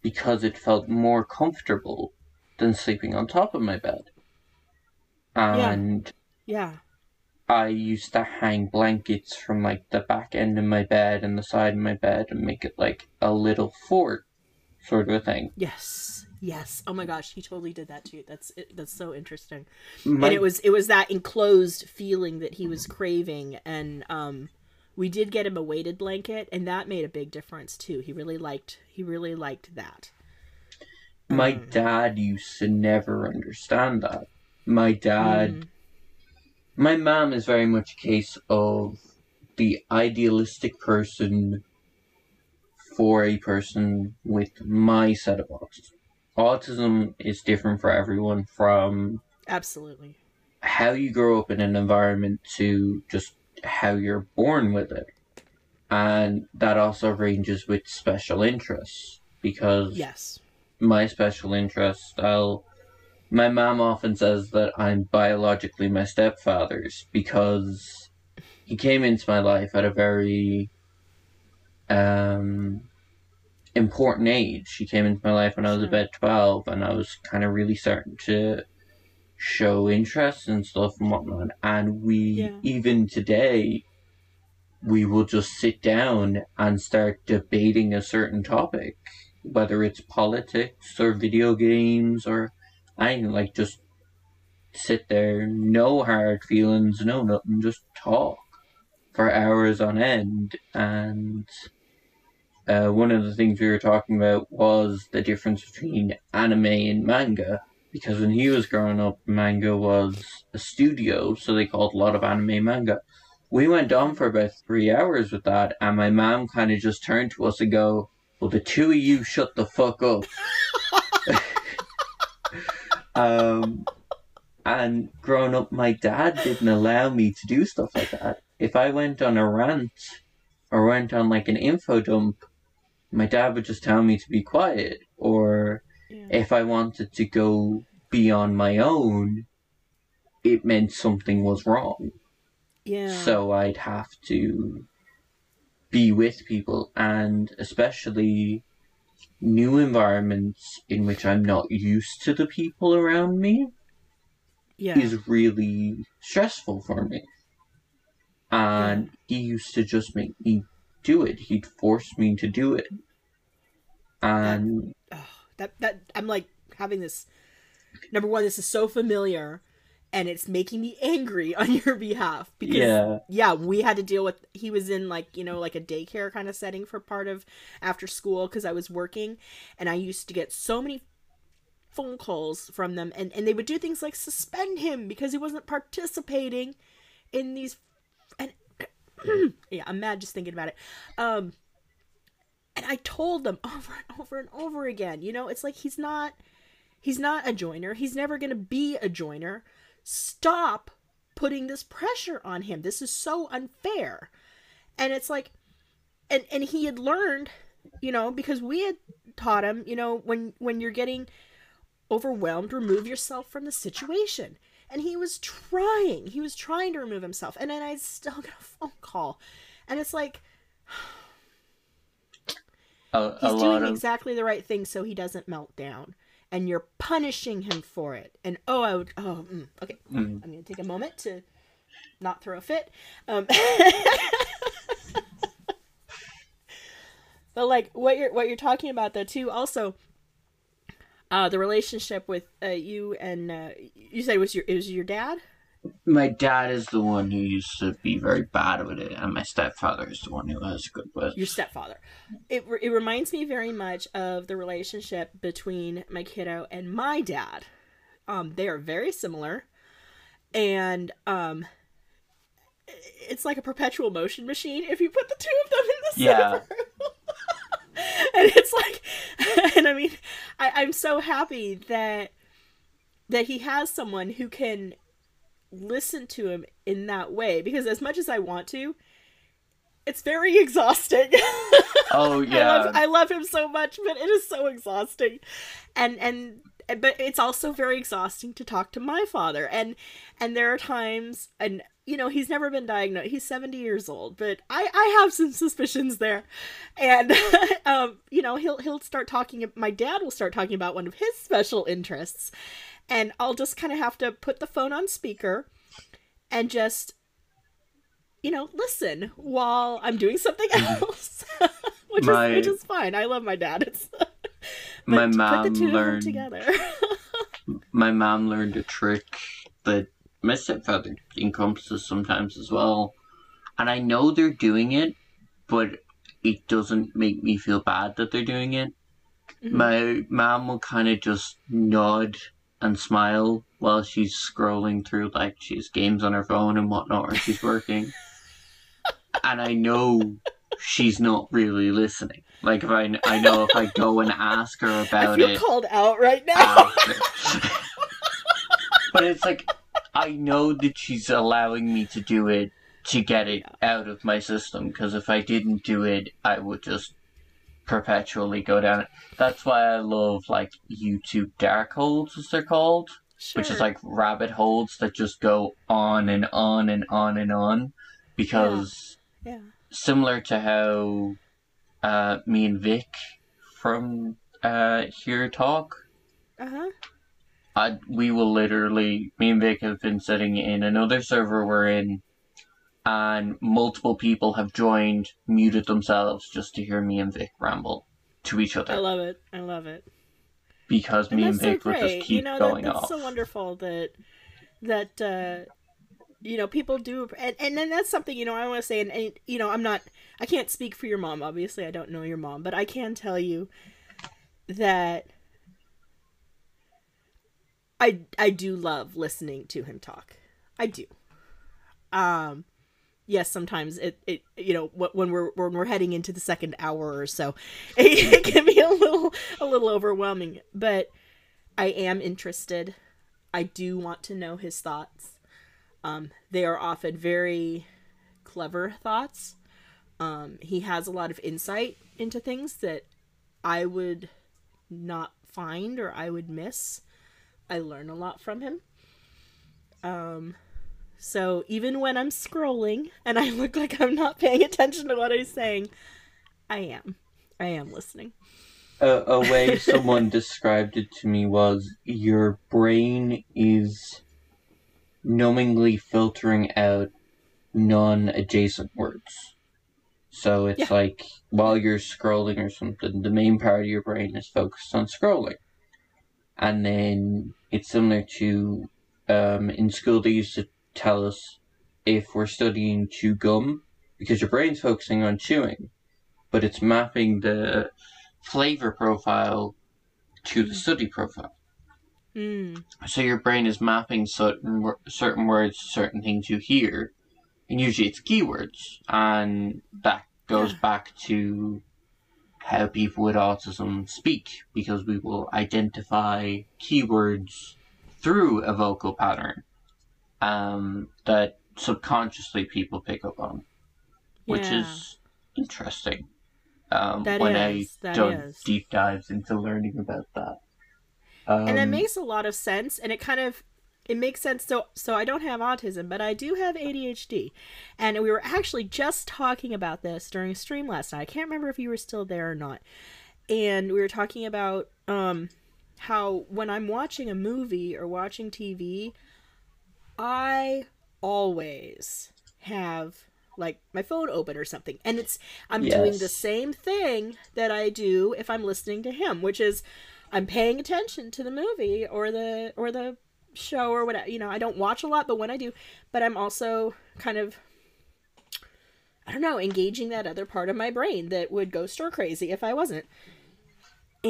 because it felt more comfortable than sleeping on top of my bed. And Yeah. I used to hang blankets from like the back end of my bed and the side of my bed and make it like a little fort sort of a thing. Yes. Yes. Oh my gosh, he totally did that too. That's it, that's so interesting. My, and it was it was that enclosed feeling that he was craving and um we did get him a weighted blanket and that made a big difference too. He really liked he really liked that. my dad used to never understand that. My dad Mm. My mom is very much a case of the idealistic person for a person with my set of autism. Autism is different for everyone from Absolutely. how you grow up in an environment to just how you're born with it. and that also ranges with special interests because Yes. my special interest, I'll. My mom often says that I'm biologically my stepfather's because he came into my life at a very um, important age. He came into my life when I was about 12, and I was kind of really starting to show interest and stuff and whatnot. And we, Yeah. even today, we will just sit down and start debating a certain topic, whether it's politics or video games or anything, like just sit there, no hard feelings, no nothing, just talk for hours on end. And uh, one of the things we were talking about was the difference between anime and manga. Because when he was growing up, manga was a studio, so they called a lot of anime manga. We went on for about three hours with that, and my mom kind of just turned to us and go, "Well, the two of you shut the fuck up." um, and growing up, my dad didn't allow me to do stuff like that. If I went on a rant or went on like an info dump, my dad would just tell me to be quiet. Or Yeah. if I wanted to go be on my own, it meant something was wrong. Yeah. So I'd have to be with people, and especially new environments in which I'm not used to the people around me yeah. is really stressful for me. And he used to just make me do it. He'd force me to do it. And that that I'm like having this number one, this is so familiar and it's making me angry on your behalf because Yeah. yeah, we had to deal with he was in like, you know, like a daycare kind of setting for part of after school cuz I was working and I used to get so many phone calls from them and and they would do things like suspend him because he wasn't participating in these and yeah, I'm mad just thinking about it. Um and I told them over and over and over again, you know, it's like he's not he's not a joiner. He's never going to be a joiner. Stop putting this pressure on him. This is so unfair. And it's like and and he had learned, you know, because we had taught him, you know, when when you're getting overwhelmed, remove yourself from the situation. And he was trying. He was trying to remove himself. And then I still got a phone call. And it's like a, a he's doing of exactly the right thing so he doesn't melt down and you're punishing him for it. And oh i would oh mm, okay. Mm. i'm gonna take a moment to not throw a fit. Um but like what you're what you're talking about though too also uh the relationship with uh you and uh you said it was your it was your dad my dad is the one who used to be very bad with it, and my stepfather is the one who was good with. your stepfather. It it reminds me very much of the relationship between my kiddo and my dad. Um, they are very similar, and um, it's like a perpetual motion machine. If you put the two of them in the same Yeah. room, and it's like, and I mean, I, I'm so happy that that he has someone who can listen to him in that way because as much as I want to, it's very exhausting. Oh I yeah, love, I love him so much, but it is so exhausting, and and but it's also very exhausting to talk to my father, and and there are times, and you know he's never been diagnosed. He's seventy years old, but I I have some suspicions there, and um you know he'll he'll start talking. My dad will start talking about one of his special interests, and I'll just kind of have to put the phone on speaker, and just you know, listen while I'm doing something else, which My- is which is fine. I love my dad. It's my put mom the two of them learned. together. My mom learned a trick that my stepfather encompasses sometimes as well, and I know they're doing it, but it doesn't make me feel bad that they're doing it. Mhm. My mom will kind of just nod and smile while she's scrolling through, like she has games on her phone and whatnot, or she's working. and I know she's not really listening. Like if I, I know if I go and ask her about it, called out right now. but it's like I know that she's allowing me to do it to get it out of my system because if I didn't do it, I would just perpetually go down. That's why I love like YouTube dark holes, as they're called, Sure. which is like rabbit holes that just go on and on and on and on because yeah. similar to how uh, me and Vic from uh, Here Talk, Uh huh. I, we will literally, me and Vic have been sitting in another server we're in, and multiple people have joined, muted themselves just to hear me and Vic ramble to each other. I love it. I love it. because And me and so Vic will great. just keep you know, going that, that's off. so wonderful that that uh you know people do and, and then that's something you know i want to say and, and you know i'm not i can't speak for your mom obviously i don't know your mom but i can tell you that i i do love listening to him talk i do um yes sometimes it, it you know when we're when we're heading into the second hour or so it, it can be a little a little overwhelming but i am interested. I do want to know his thoughts. Um they are often very clever thoughts. Um he has a lot of insight into things that i would not find or i would miss. I learn a lot from him. Um so even when I'm scrolling and I look like I'm not paying attention to what I'm saying, I am. I am listening. a, a way someone described it to me was your brain is knowingly filtering out non-adjacent words. So it's Yeah. like while you're scrolling or something, the main part of your brain is focused on scrolling. And then it's similar to um, in school they used to tell us if we're studying chew gum, because your brain's focusing on chewing, but it's mapping the flavor profile to the study profile. Hmm. So your brain is mapping certain certain words, certain things you hear, and usually it's keywords, and that goes Yeah. back to how people with autism speak because we will identify keywords through a vocal pattern um, that subconsciously people pick up on, which Yeah. is interesting. Um, That when is, I done deep dives into learning about that. Um, and that makes a lot of sense and it kind of it makes sense so so i don't have autism but i do have adhd and we were actually just talking about this during a stream last night i can't remember if you were still there or not and we were talking about um how when i'm watching a movie or watching tv i always have like my phone open or something and it's i'm doing the same thing that i do if i'm listening to him which is i'm paying attention to the movie or the or the show or whatever you know i don't watch a lot but when i do but i'm also kind of i don't know engaging that other part of my brain that would go stir crazy if i wasn't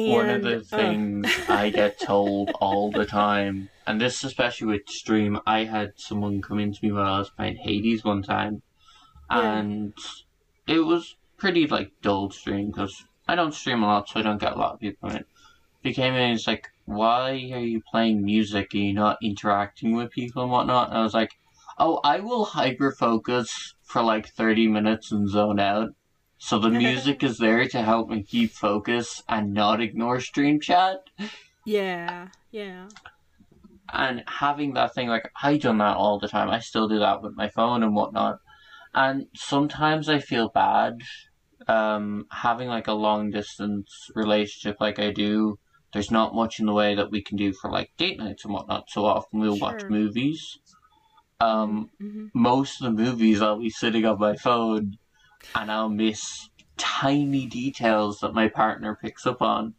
and, One of the uh, things I get told all the time, and this especially with stream, I had someone come into me while I was playing Hades one time, Yeah. and it was pretty like dull stream because I don't stream a lot, so I don't get a lot of people in it. He came in and he's like, "Why are you playing music? Are you not interacting with people and whatnot?" And I was like, "Oh, I will hyper focus for like thirty minutes and zone out." So the music is there to help me keep focus and not ignore stream chat. yeah yeah And having that thing, like, I done that all the time. I still do that with my phone and whatnot. And sometimes I feel bad um, having like a long distance relationship like I do. There's not much in the way that we can do for like date nights and whatnot. So often we'll watch movies. Um, hmm most of the movies I'll be sitting on my phone and I'll miss tiny details that my partner picks up on.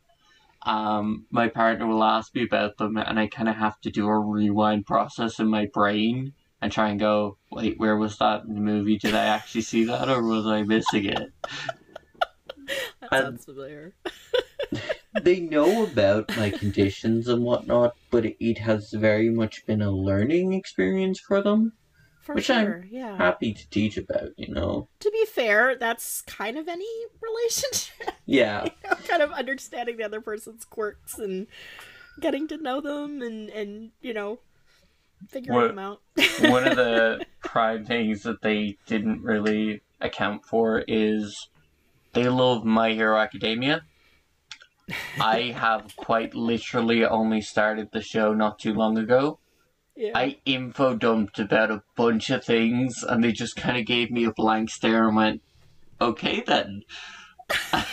Um, my partner will ask me about them and I kind of have to do a rewind process in my brain and try and go, wait, where was that in the movie? Did I actually see that or was I missing it? that sounds familiar They know about my conditions and whatnot, but it has very much been a learning experience for them. For Which I'm yeah Happy to teach about, you know? to be fair that's kind of any relationship Yeah. you know, kind of understanding the other person's quirks and getting to know them and and you know figuring What- them out. One of the prime things that they didn't really account for is they love My Hero Academia. I have quite literally only started the show not too long ago. Yeah. I info dumped about a bunch of things, and they just kind of gave me a blank stare and went, "Okay then."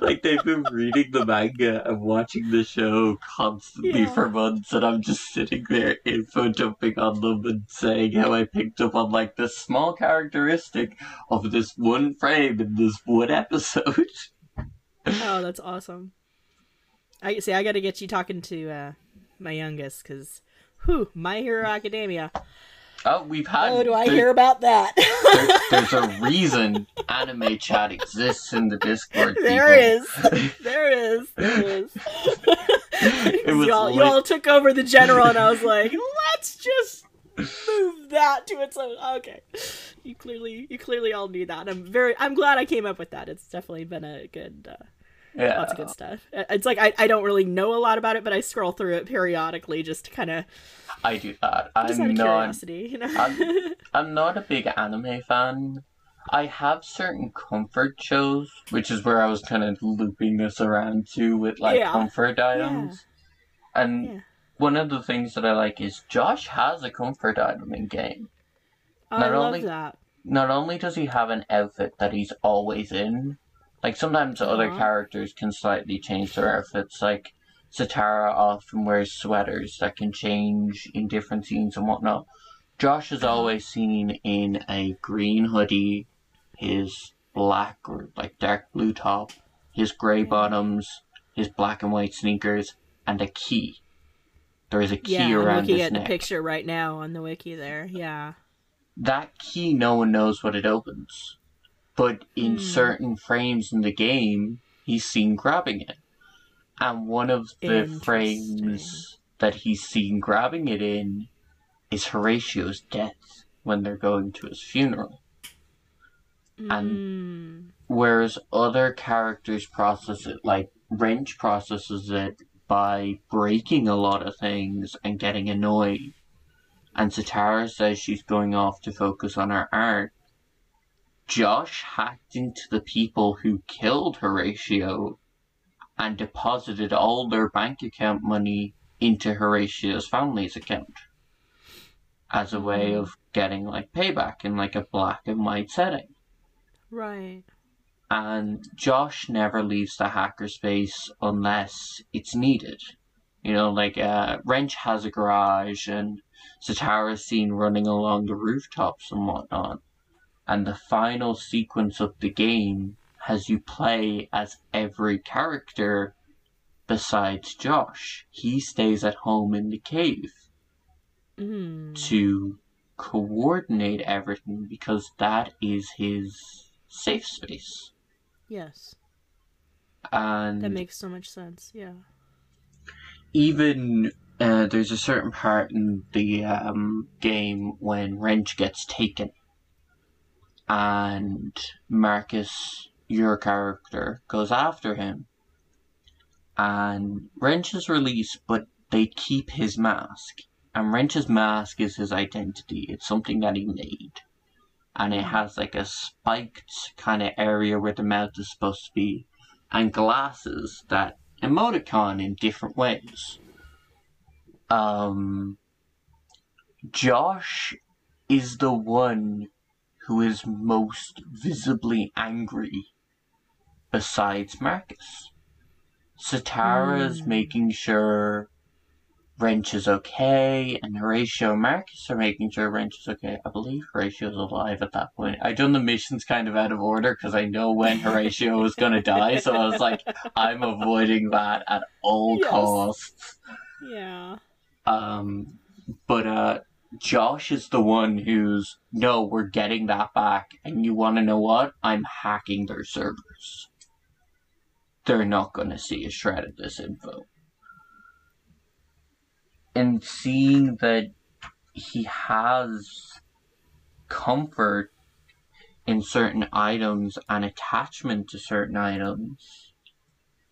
like they've been reading the manga and watching the show constantly Yeah. for months, and I'm just sitting there info dumping on them and saying how I picked up on like this small characteristic of this one frame in this one episode. Oh, that's awesome. I see. I got to get you talking to uh, my youngest because, whew, My Hero Academia. Oh, we've had. Oh, do I there- hear about that? there- there's a reason anime chat exists in the Discord. there is. There is. There is. It was you, all, y'all took over the general, and I was like, let's just move that to its own. Okay, you clearly, you clearly all need that. I'm very, I'm glad I came up with that. It's definitely been a good, uh, Yeah. lots of good stuff. Uh, It's like I, I don't really know a lot about it, but I scroll through it periodically just to kind of I do that. just out I'm of not. curiosity, you know. I'm, I'm not a big anime fan. I have certain comfort shows, which is where I was kind of looping this around to with like Yeah. comfort items. And Yeah. one of the things that I like is Josh has a comfort item in game. I Not love only- that. Not only does he have an outfit that he's always in, like sometimes other Uh-huh. characters can slightly change their outfits. Like Sitara often wears sweaters that can change in different scenes and whatnot. Josh is Uh-huh. always seen in a green hoodie, his black or like dark blue top, his gray bottoms, his black and white sneakers, and a key. There is a key Yeah, I'm around looking his at neck. the picture right now on the wiki. There, yeah. that key no one knows what it opens. But in Hmm. certain frames in the game, he's seen grabbing it. And one of the frames that he's seen grabbing it in is Horatio's death when they're going to his funeral. And Mm. whereas other characters process it, like Wrench processes it by breaking a lot of things and getting annoyed. And Sitara says she's going off to focus on her art. Josh hacked into the people who killed Horatio and deposited all their bank account money into Horatio's family's account as a way of getting like payback in like a black and white setting Right. and Josh never leaves the hackerspace unless it's needed. You know, like uh, Wrench has a garage, and Sitara's seen running along the rooftops and whatnot. And the final sequence of the game has you play as every character besides Josh. He stays at home in the cave Mm. to coordinate everything because that is his safe space. Yes, And that makes so much sense. Yeah. even uh, there's a certain part in the um, game when Wrench gets taken, and Marcus, your character, goes after him, and Wrench is released, but they keep his mask, and Wrench's mask is his identity. It's something that he made, and it has like a spiked kind of area where the mouth is supposed to be, and glasses that emoticon in different ways. Um, Josh is the one who is most visibly angry besides Marcus. Sitara's Hmm. making sure Wrench is okay, and Horatio and Marcus are making sure Wrench is okay. I believe Horatio's alive at that point. I done the missions kind of out of order because I know when Horatio was gonna die, so I was like, I'm avoiding that at all Yes. costs. Yeah. Um, but uh, Josh is the one who's no, we're getting that back, and you want to know what? I'm hacking their servers. They're not going to see a shred of this info. And seeing that he has comfort in certain items and attachment to certain items,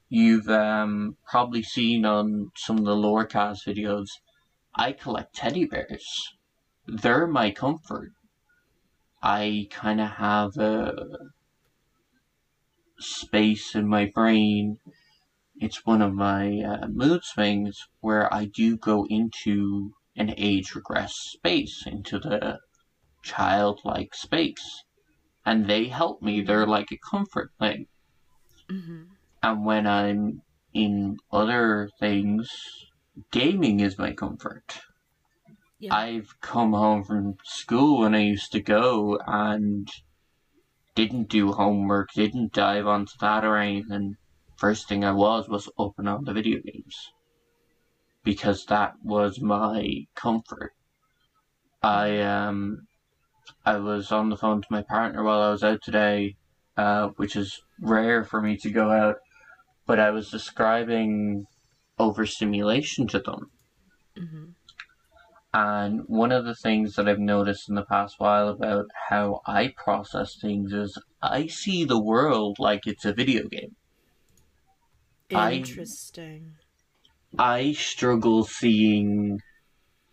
you've um, probably seen on some of the Lorecast videos I collect teddy bears. They're my comfort. I kind of have a space in my brain. It's one of my uh, mood swings where I do go into an age regress space, into the childlike space. And they help me. They're like a comfort thing. Mm-hmm. And when I'm in other things, gaming is my comfort. Yeah. I've come home from school when I used to go and didn't do homework, didn't dive onto that or anything. First thing I was was open on the video games. Because that was my comfort. I um I was on the phone to my partner while I was out today, uh, which is rare for me to go out, but I was describing overstimulation to them. Mm-hmm. And one of the things that I've noticed in the past while about how I process things is I see the world like it's a video game. I- Interesting. I struggle seeing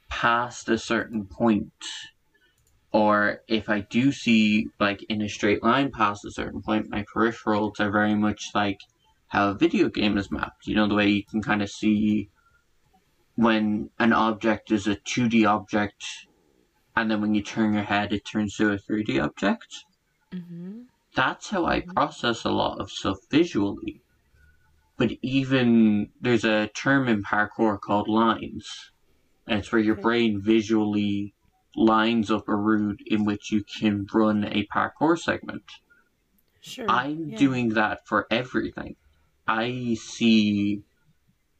past a certain point, or if I do see like in a straight line past a certain point, my peripherals are very much like how a video game is mapped. You know, the way you can kind of see when an object is a 2D object, and then when you turn your head, it turns to a 3D object. Mm-hmm. That's how I process a lot of stuff visually. But even there's a term in parkour called lines. And it's where your brain visually lines up a route in which you can run a parkour segment. Sure. I'm yeah. doing that for everything. I see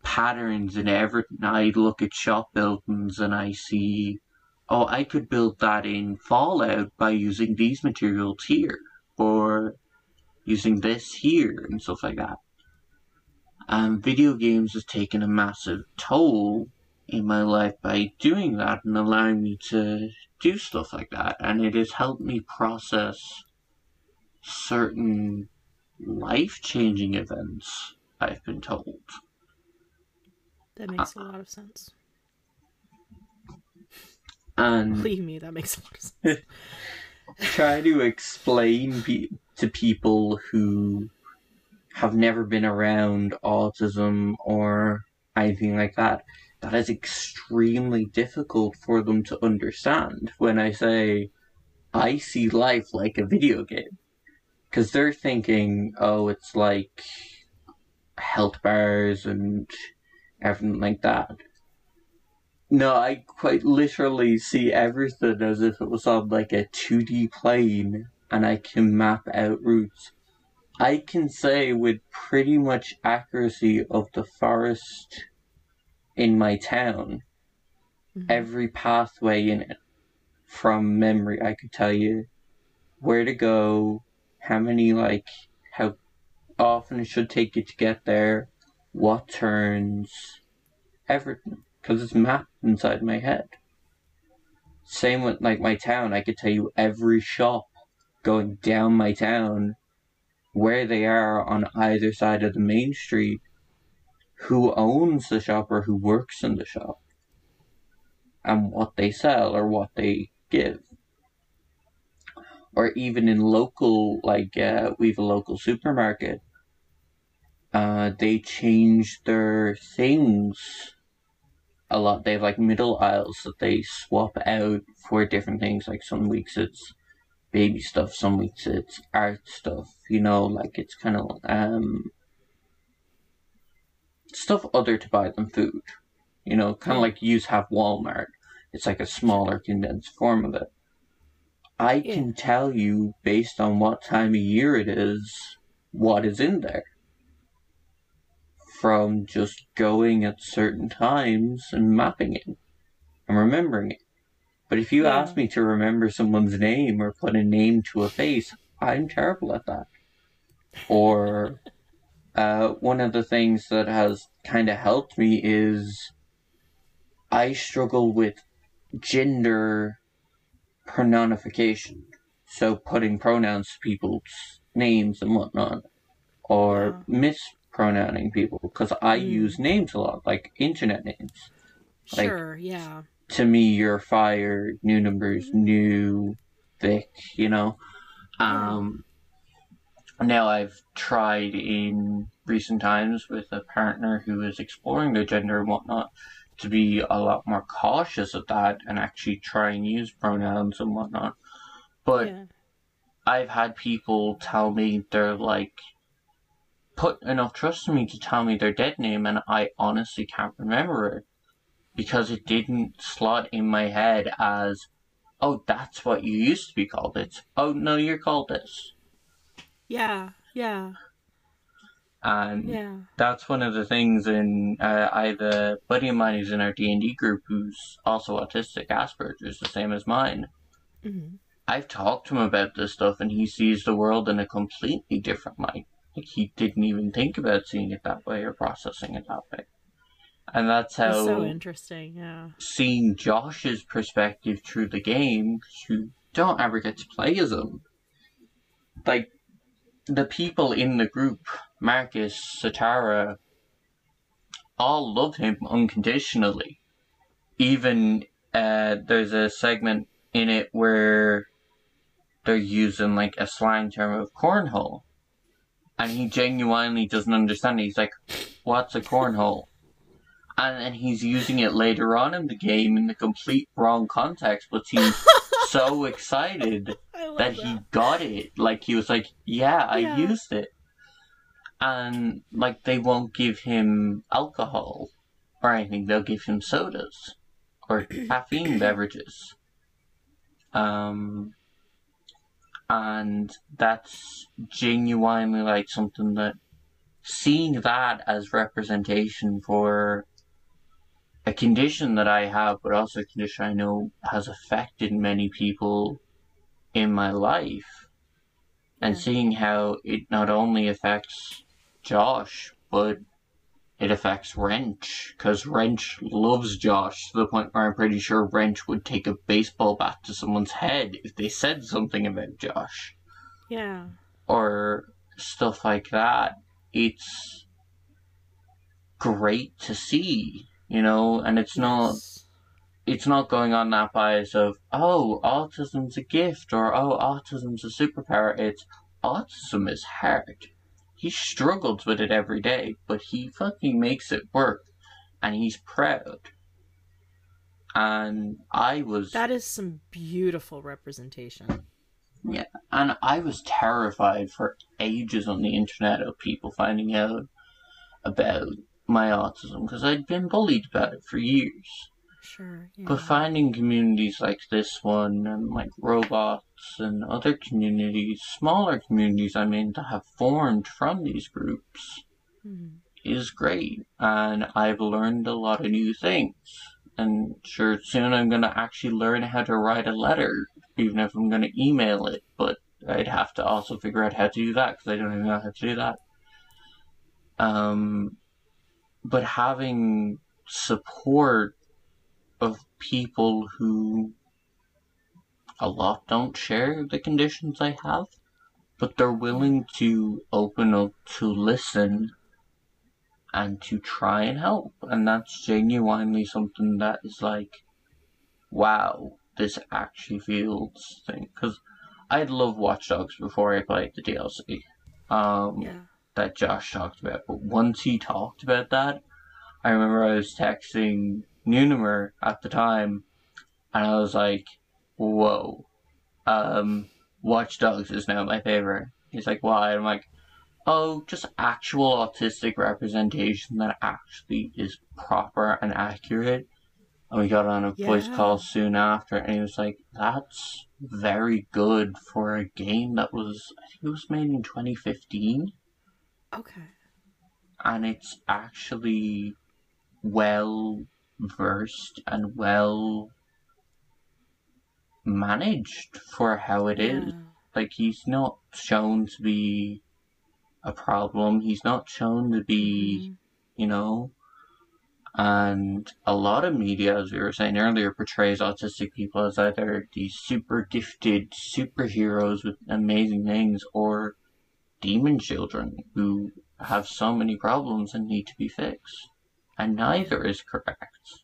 patterns in everything. I look at shop buildings and I see, oh, I could build that in Fallout by using these materials here, or using this here, and stuff like that. And video games has taken a massive toll in my life by doing that and allowing me to do stuff like that. And it has helped me process certain life changing events, I've been told. That makes uh, a lot of sense. And Believe me, that makes a lot of sense. try to explain pe- to people who have never been around autism or anything like that that is extremely difficult for them to understand when I say I see life like a video game. Because they're thinking, oh, it's like health bars and everything like that. No, I quite literally see everything as if it was on like a 2D plane and I can map out routes. I can say with pretty much accuracy of the forest in my town, Mhm. every pathway in it from memory. I could tell you where to go, how many, like, how often it should take you to get there, what turns, everything. Because it's mapped inside my head. Same with, like, my town. I could tell you every shop going down my town, where they are on either side of the main street, who owns the shop or who works in the shop, and what they sell or what they give. Or even in local, like, uh, we have a local supermarket, uh, they change their things a lot. They have like middle aisles that they swap out for different things. Like some weeks it's baby stuff, some weeks it's art stuff. You know, like it's kind of um stuff other to buy than food. You know, kind of like you have Walmart. It's like a smaller condensed form of it. I Yeah. can tell you based on what time of year it is what is in there from just going at certain times and mapping it and remembering it. But if you Yeah. ask me to remember someone's name or put a name to a face, I'm terrible at that. Or uh, one of the things that has kind of helped me is I struggle with gender prononification. So putting pronouns to people's names and whatnot, or mispronouncing people, because I Mm. use names a lot, like internet names. Like, Sure, yeah. to me, you're fire, new numbers, new thick, you know. Um, now I've tried in recent times with a partner who is exploring their gender and whatnot to be a lot more cautious of that and actually try and use pronouns and whatnot. But yeah. I've had people tell me they're like put enough trust in me to tell me their dead name and I honestly can't remember it because it didn't slot in my head as oh that's what you used to be called it's oh no you're called this Yeah, yeah, and yeah. that's one of the things in uh, I have a buddy of mine who's in our D&D group who's also autistic Asperger's the same as mine hmm I've talked to him about this stuff and he sees the world in a completely different light. Like he didn't even think about seeing it that way or processing it that way. And that's how That's so interesting, yeah. seeing Josh's perspective through the game, you don't ever get to play as him. Like the people in the group, Marcus, Sitara, all love him unconditionally. Even uh, there's a segment in it where they're using like a slang term of cornhole. And he genuinely doesn't understand. He's like, What's a cornhole? And then he's using it later on in the game in the complete wrong context, but seems so excited I love that he got it. Like he was like, Yeah, I Yeah. used it. And like they won't give him alcohol or anything, they'll give him sodas or caffeine beverages. Um and that's genuinely like something that seeing that as representation for a condition that I have, but also a condition I know has affected many people in my life, and Yeah. seeing how it not only affects Josh, but it affects Wrench, because Wrench loves Josh to the point where I'm pretty sure Wrench would take a baseball bat to someone's head if they said something about Josh Yeah. or stuff like that. It's great to see, you know, and it's not it's not going on that bias of oh autism's a gift or oh autism's a superpower. It's autism is hard. He struggles with it every day, but he fucking makes it work, and he's proud. And I was That is some beautiful representation. Yeah, and I was terrified for ages on the internet of people finding out about my autism because I'd been bullied about it for years. Sure. Yeah. But finding communities like this one and like robots and other communities, smaller communities, I mean, that have formed from these groups Mhm. is great. And I've learned a lot of new things. And sure, soon I'm going to actually learn how to write a letter, even if I'm going to email it. But I'd have to also figure out how to do that because I don't even know how to do that. Um, but having support of people who a lot don't share the conditions I have, but they're willing to open up to listen and to try and help. And that's genuinely something that is like, wow, this actually feels thing. Because I'd love Watch Dogs before I played the DLC. Um, Yeah. That Josh talked about. But once he talked about that, I remember I was texting Nunimer at the time, and I was like, "Whoa, um, Watch Dogs is now my favorite." He's like, "Why?" I'm like, "Oh, just actual autistic representation that actually is proper and accurate." And we got on a voice call soon after, and he was like, "That's very good for a game that was, I think it was made in 2015." Okay. and it's actually well versed and well managed for how it is. Yeah. Like he's not shown to be a problem. He's not shown to be, Mhm. you know. And a lot of media, as we were saying earlier, portrays autistic people as either these super gifted superheroes with amazing things or demon children who have so many problems and need to be fixed. And neither is correct.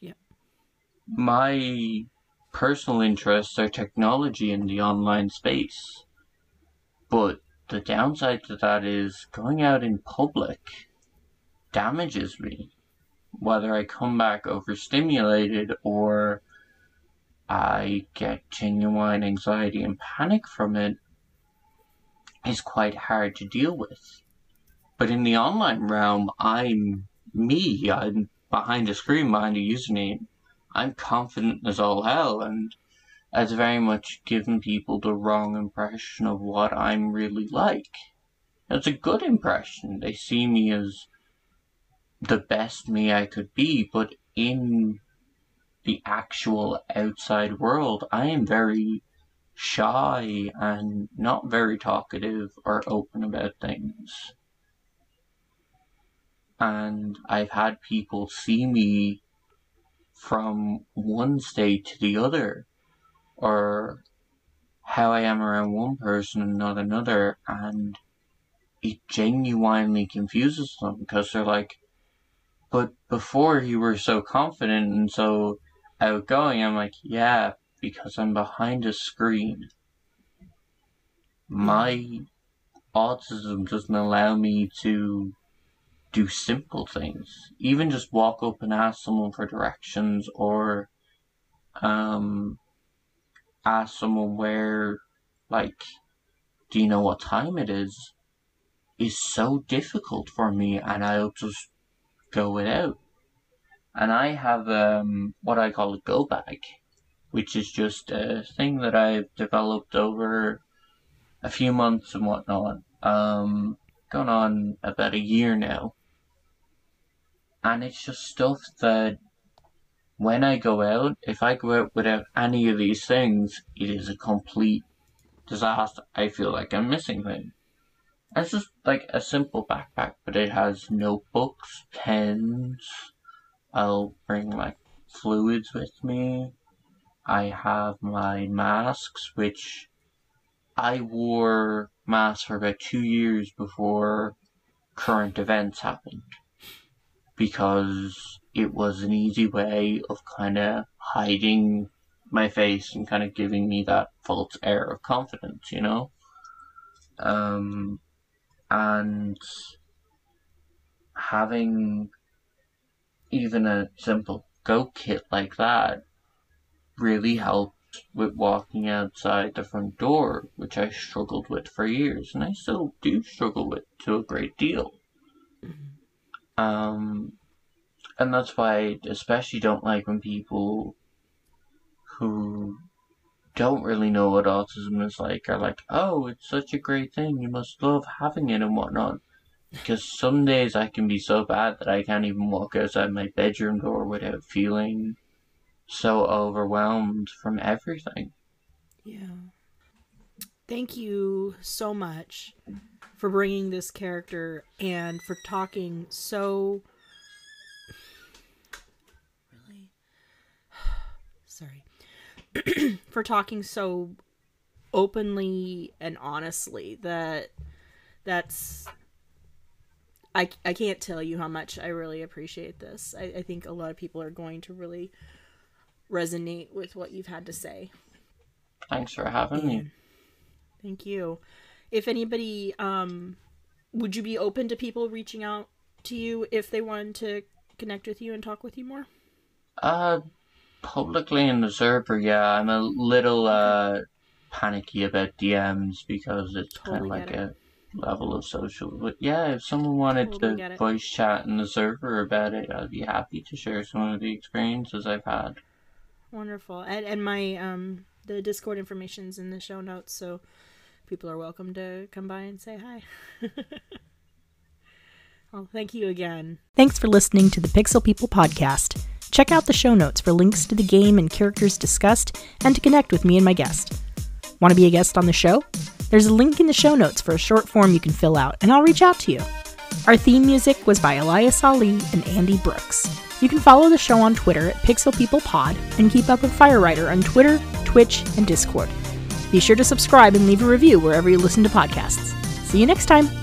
Yeah. my personal interests are technology and the online space. But the downside to that is going out in public damages me. Whether I come back overstimulated or I get genuine anxiety and panic from it is quite hard to deal with. But in the online realm, I'm me. I'm behind a screen, behind a username. I'm confident as all hell, and that's very much given people the wrong impression of what I'm really like. It's a good impression. They see me as the best me I could be, but in the actual outside world, I am very shy and not very talkative or open about things. And I've had people see me from one state to the other or how I am around one person and not another, and it genuinely confuses them because they're like, but before you were so confident and so outgoing. I'm like, yeah, because I'm behind a screen. My autism doesn't allow me to do simple things. Even just walk up and ask someone for directions or um ask someone where, like, do you know what time it is, is so difficult for me, and I'll just go without. And I have um, what I call a go bag, which is just a thing that I've developed over a few months and whatnot. Um, going on about a year now. And it's just stuff that when I go out, if I go out without any of these things, it is a complete disaster. I feel like I'm missing things. It's just like a simple backpack, but it has notebooks, pens. I'll bring my fluids with me. I have my masks, which I wore masks for about two years before current events happened. Because it was an easy way of kind of hiding my face and kind of giving me that false air of confidence, you know? Um, and having even a simple go kit like that really helped with walking outside the front door, which I struggled with for years, and I still do struggle with to a great deal. Mm-hmm. Um, and that's why I especially don't like when people who don't really know what autism is like are like, oh, it's such a great thing, you must love having it and whatnot. Because some days I can be so bad that I can't even walk outside my bedroom door without feeling so overwhelmed from everything. Yeah. Thank you so much for bringing this character and for talking so really sorry, for talking so openly and honestly that that's I, I can't tell you how much I really appreciate this. I, I think a lot of people are going to really resonate with what you've had to say. Thanks for having me. Thank you. If anybody, um, would you be open to people reaching out to you if they wanted to connect with you and talk with you more? Uh, publicly in the server, yeah, I'm a little uh panicky about DMs because it's totally kind of like it. a level of social. But yeah, if someone wanted totally to voice chat in the server about it, I'd be happy to share some of the experiences I've had. Wonderful, and and my um the Discord information's in the show notes, so people are welcome to come by and say hi. well, thank you again. Thanks for listening to the Pixel People podcast. Check out the show notes for links to the game and characters discussed and to connect with me and my guest. Want to be a guest on the show? There's a link in the show notes for a short form you can fill out, and I'll reach out to you. Our theme music was by Elias Ali and Andy Brookes. You can follow the show on Twitter at Pixel People Pod and keep up with FyreWriter on Twitter, Twitch, and Discord. Be sure to subscribe and leave a review wherever you listen to podcasts. See you next time!